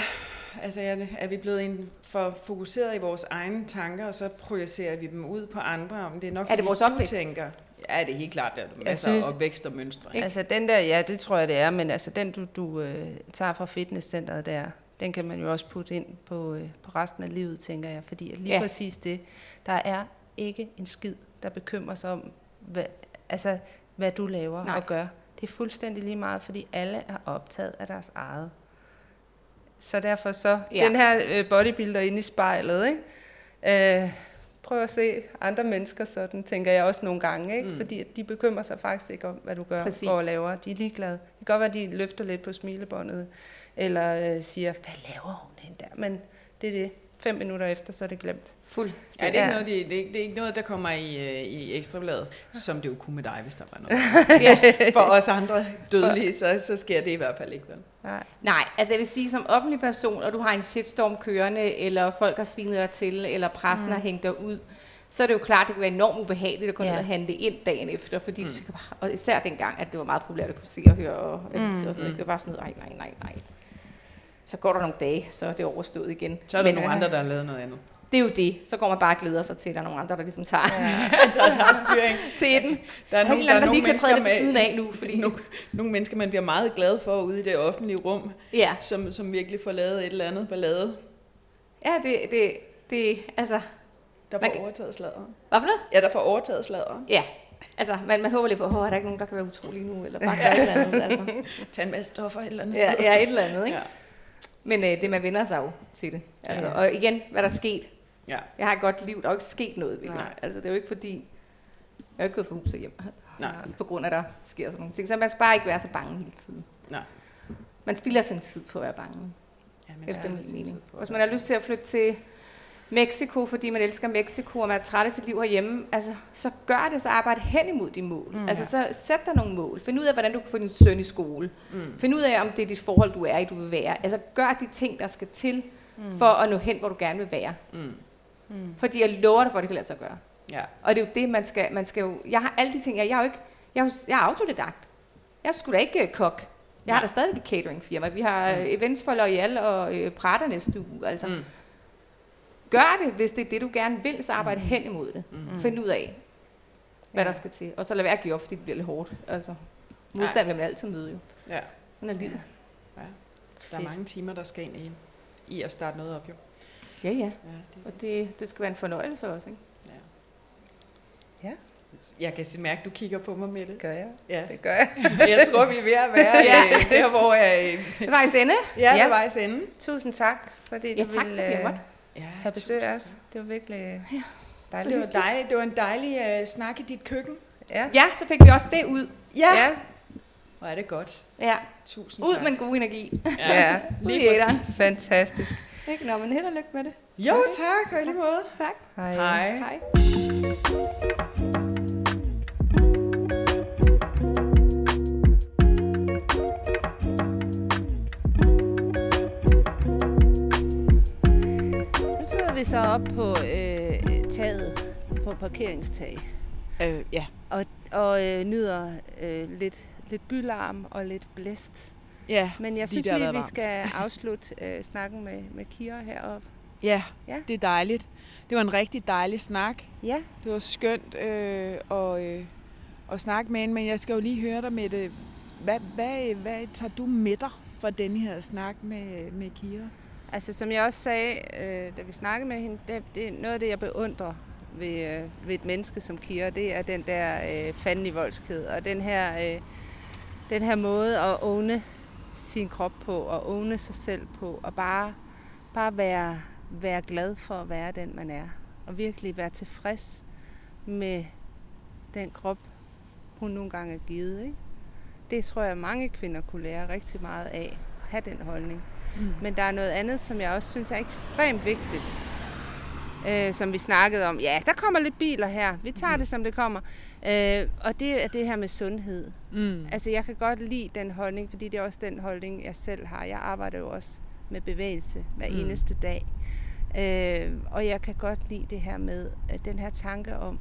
altså er, det, er vi blevet en, for fokuseret i vores egne tanker, og så projicerer vi dem ud på andre, om det er nok Er det fordi, vores du opvækst? tænker. Ja, det er helt klart, der er masser synes- af opvækst og mønstre. Ikke? Altså den der, ja, det tror jeg, det er, men altså den, du, du øh, tager fra fitnesscenteret der, den kan man jo også putte ind på, øh, på resten af livet, tænker jeg. Fordi lige Ja. præcis det, der er ikke en skid, der bekymrer sig om, hvad, altså, hvad du laver Nej. Og gør. Det er fuldstændig lige meget, fordi alle er optaget af deres eget. Så derfor så, ja. den her øh, bodybuilder inde i spejlet, ikke? Øh, prøv at se andre mennesker sådan, tænker jeg også nogle gange, ikke? Mm. Fordi de bekymrer sig faktisk ikke om, hvad du gør Præcis. og laver. De er ligeglade. Det kan godt være, at de løfter lidt på smilebåndet, eller øh, siger, hvad laver hun hen der? Men det er det. Fem minutter efter, så er det glemt. Fuld. Ja, det er, ikke noget, det, det, er, ikke- det er ikke noget, der kommer i, øh, i ekstrabladet, som det jo kunne med dig, hvis der var noget. ja. For os andre dødelige, så, så sker det i hvert fald ikke. Vel? Nej. Nej, altså jeg vil sige, som offentlig person, og du har en shitstorm kørende, eller folk har svinet dig til, eller pressen mm. har hængt dig ud, så er det jo klart, det kan være enormt ubehageligt at gå ja. Ned og handle ind dagen efter, fordi mm. Du skal bare, og især dengang, at det var meget populært at kunne se og høre og mm. og sådan noget. Mm. Det var bare sådan noget, nej, nej, nej, nej. Så går der nogle dage, så er det overstået igen. Så er der Men, nogle øh, andre, der har lavet noget andet. Det er jo det. Så går man bare og glæder sig til, at der er nogle andre, der ligesom tager ja. Der tager styring. til den. Der er, Der er nogle, der eller er der nogle lige kan træde mennesker med, af nu, fordi... nogle, nogle mennesker, man bliver meget glad for ude i det offentlige rum, Ja, som, som virkelig får lavet et eller andet ballade, ja det, det, det, altså... der Man får kan- overtaget sladeren. Hvad for noget? Ja, der får overtaget sladeren. Ja, altså man, man håber lidt på, åh, er der ikke nogen, der kan være utrolig nu, eller bare gøre et eller andet, altså. Tag en masse stoffer et eller andet Ja, ja, et eller andet, ikke? Ja. Men øh, det, man vender sig jo til det. Altså, Ja. Og igen, hvad der er sket. Ja. Jeg har et godt liv, der er jo ikke sket noget ved. Altså, det er jo ikke fordi, jeg er ikke gået fra hus og hjem, Nej. på grund af, at der sker sådan nogle ting. Så man skal bare ikke være så bange hele tiden. Nej. Man spilder sin tid på at være bange, Ja, man efter min mening. Hvis man har lyst til at flytte til Mexico, fordi man elsker Mexico, og man er træt af sit liv herhjemme, altså, så gør det, så arbejde hen imod de mål. Mm, altså, så sæt dig nogle mål. Find ud af, hvordan du kan få din søn i skole. Mm. Find ud af, om det er dit forhold, du er i, du vil være. Altså, gør de ting, der skal til, mm. for at nå hen, hvor du gerne vil være. Mm. Mm. Fordi jeg lover dig for, at det kan lade sig gøre. Ja. Og det er jo det, man skal, man skal jo... Jeg har alle de ting, jeg, jeg er jo ikke... Jeg er, jo, jeg er autodidakt. Jeg sgu da ikke uh, kok. Jeg har Nej. da stadig et cateringfirma. Vi har mm. events for L'Oreal og øh, Prada næste uge. Altså, Mm. gør det, hvis det er det, du gerne vil, så arbejde hen imod det. Mm. Find ud af, hvad Ja. der skal til. Og så lad være at give op, fordi det bliver lidt hårdt. Altså, modstand vil man altid møde jo. Ja. Den er livet. Der er mange timer, der skal ind i, i at starte noget op, jo. Ja, ja. Ja, det, Og det, det skal være en fornøjelse også, ikke? Ja. Jeg kan se- mærke, at du kigger på mig med det. Gør jeg. Ja. Det gør jeg. Jeg tror, vi er ved at være Ja. ja. der, hvor jeg Det var i sende. ja, ja. Ja. vejs ende. Tusind tak, fordi Ja, du tak, ville jeg øh. Ja, have besøg af os. Det var virkelig dejligt. Det var, dejligt. det var en dejlig uh, snak i dit køkken. Ja. Ja, så fik vi også det ud. Ja. Ja. Hvor er det godt. Ja, Tusind ud tak. med en god energi. ja. Ud i lige præcis. Fantastisk. Ikke? Nå, men held og lykke med det. Jo, tak. Og i lige måde. Tak. Hej. Hej. Hej. Nu sidder vi så op på øh, taget, på parkeringstag, Øh, ja. og, og øh, nyder øh, lidt, lidt bylarm og lidt blæst. Ja, Men jeg synes lige, vi skal afslutte øh, snakken med, med Kira heroppe. ja, Ja. det er dejligt. Det var en rigtig dejlig snak. Ja, Det var skønt øh, at, øh, at snakke med hende, men jeg skal jo lige høre dig med det. Hvad, hvad, hvad tager du med dig fra denne her snak med, med Kira? altså som jeg også sagde, øh, da vi snakkede med hende, det, det er noget af det, jeg beundrer ved, øh, ved et menneske som Kira, det er den der øh, fandenivoldskhed, og den her, øh, den her måde at åne sin krop på, og åne sig selv på, og bare, bare være, være glad for at være den, man er. Og virkelig være tilfreds med den krop, hun nogle gange er givet. Ikke? Det tror jeg, mange kvinder kunne lære rigtig meget af, at have den holdning. Mm. Men der er noget andet, som jeg også synes er ekstremt vigtigt, øh, som vi snakkede om. Ja, der kommer lidt biler her. Vi tager mm. det, som det kommer. Øh, og det er det her med sundhed. Mm. Altså, jeg kan godt lide den holdning, fordi det er også den holdning, jeg selv har. Jeg arbejder jo også med bevægelse hver mm. eneste dag. Øh, og jeg kan godt lide det her med, at den her tanke om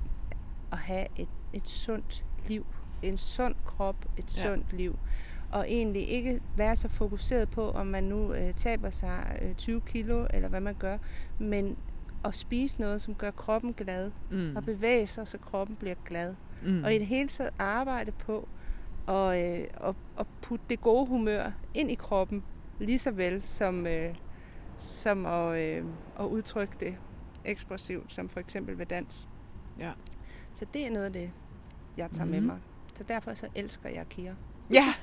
at have et, et sundt liv. En sund krop, et ja. sundt liv. Og egentlig ikke være så fokuseret på, om man nu øh, taber sig øh, 20 kilo, eller hvad man gør, men at spise noget, som gør kroppen glad, mm. og bevæge sig, så kroppen bliver glad. Mm. Og i det hele taget arbejde på at, øh, at, at putte det gode humør ind i kroppen, lige så vel som, øh, som at, øh, at udtrykke det ekspressivt, som for eksempel ved dans. Ja. Så det er noget af det, jeg tager mm. med mig. Så derfor så elsker jeg Kira. Ja,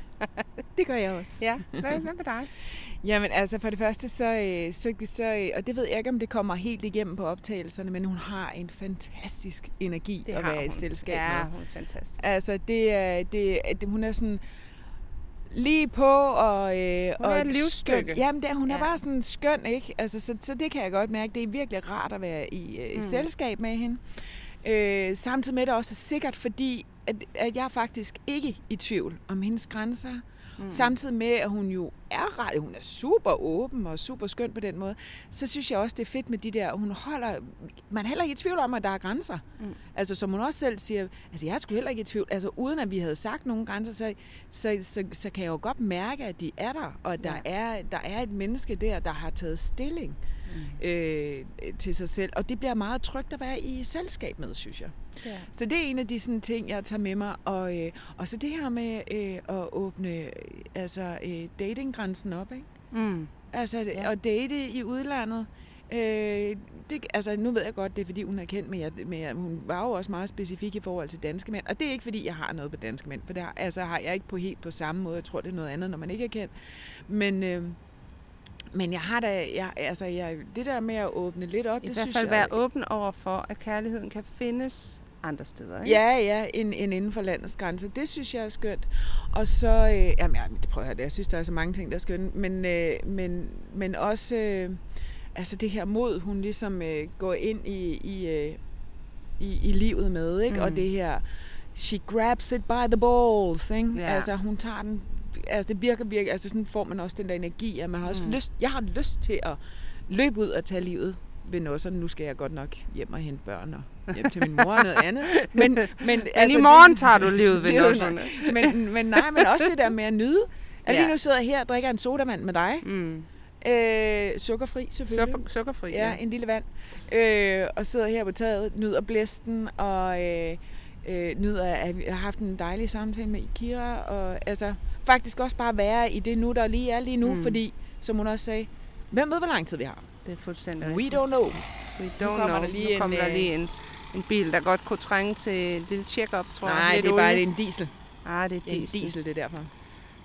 det gør jeg også. Ja, hvad, hvad med dig? Jamen altså for det første, så, øh, så, så, øh, og det ved jeg ikke, om det kommer helt igennem på optagelserne, men hun har en fantastisk energi det at være hun. i selskab ja, med. hun er fantastisk. Altså det er, det, det, hun er sådan lige på og øh, hun er og et livsstykke. Jamen det, hun ja. er bare sådan skøn, ikke? Altså så, så det kan jeg godt mærke. Det er virkelig rart at være i, øh, i mm. selskab med hende. Øh, samtidig med det også er sikkert, fordi at, at jeg er faktisk ikke i tvivl om hendes grænser. Mm. Samtidig med, at hun jo er ret, hun er super åben og super skøn på den måde, så synes jeg også, det er fedt med de der, hun holder, man er heller ikke i tvivl om, at der er grænser. Mm. Altså som hun også selv siger, altså jeg sgu heller ikke i tvivl, altså uden at vi havde sagt nogle grænser, så, så, så, så kan jeg jo godt mærke, at de er der, og at der, ja. er, der er et menneske der, der har taget stilling. Mm mm. øh, til sig selv. Og det bliver meget trygt at være i selskab med, synes jeg. Ja. Så det er en af de sådan, ting, jeg tager med mig. Og, øh, og så det her med øh, at åbne altså, øh, datinggrænsen op. Ikke? Mm. Altså ja. at date i udlandet. Øh, det, altså, nu ved jeg godt, det er fordi, hun er kendt, men, jeg, men hun var jo også meget specifik i forhold til danske mænd. Og det er ikke fordi, jeg har noget på danske mænd, for det har, altså, har jeg ikke på helt på samme måde. Jeg tror, det er noget andet, når man ikke er kendt. Men, øh, men jeg har da, jeg, altså jeg, det der med at åbne lidt op, I det synes jeg... I hvert fald være åben over for, at kærligheden kan findes andre steder, ikke? Ja, ja, end, end inden for landets grænser. Det synes jeg er skønt. Og så, øh, jamen, jeg, det prøver jeg, jeg synes, der er så mange ting, der er skønt, men, øh, men, men også, øh, altså det her mod, hun ligesom øh, går ind i, i, øh, i, i livet med, ikke? Mm. Og det her, she grabs it by the balls, ikke? Ja. Altså hun tager den altså det virker virkelig, altså sådan får man også den der energi, at man har også mm. lyst, jeg har lyst til at løbe ud og tage livet ved noget, så nu skal jeg godt nok hjem og hente børn og hjem til min mor og noget andet. Men, men, men altså, i morgen tager du livet ved noget. Men, men nej, men også det der med at nyde. At ja. lige nu sidder jeg her og drikker en sodavand med dig. Mm. Øh, sukkerfri selvfølgelig. Sukker, sukkerfri, ja. ja. en lille vand. Øh, og sidder her på taget, nyder blæsten og øh, øh, nyder, at vi har haft en dejlig samtale med Kira. Og altså, faktisk også bare være i det nu, der lige er lige nu, mm. fordi, som hun også sagde, hvem ved, hvor lang tid vi har? Det er fuldstændig We don't know. We don't nu know. Der lige nu kommer en, der lige en, en bil, der godt kunne trænge til en lille check-up, tror nej, jeg. Nej, det er bare en diesel. Ah, det er diesel. En diesel, det er derfor.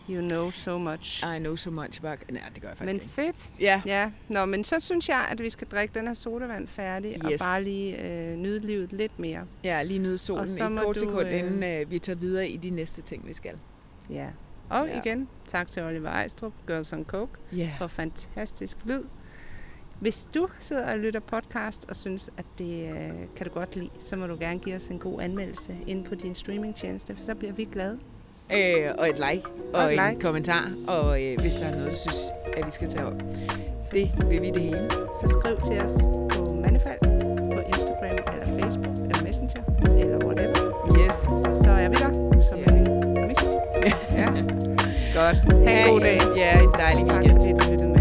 You know so much. I know so much about... Nej, det gør jeg faktisk men ikke. fedt. Ja. ja. Nå, men så synes jeg, at vi skal drikke den her sodavand færdig, yes. og bare lige øh, nyde livet lidt mere. Ja, lige nyde solen i et kort sekund, øh... inden øh, vi tager videre i de næste ting, vi skal. Ja. Og ja. igen, tak til Oliver Ejstrup, Girls on Coke, yeah. for fantastisk lyd. Hvis du sidder og lytter podcast og synes, at det øh, kan du godt lide, så må du gerne give os en god anmeldelse ind på din streamingtjeneste, for så bliver vi glade. Øh, og et like, og, og et en like. kommentar, og øh, hvis der er noget, du synes, at vi skal tage op. Så, det vil vi det hele. Så skriv til os på Mandefald, på Instagram, eller Facebook, eller Messenger, eller whatever. Yes. Så er vi der, mis. ja. Godt. Ha' en god dag. Ja, en dejlig tak, weekend. Fordi du lyttede med.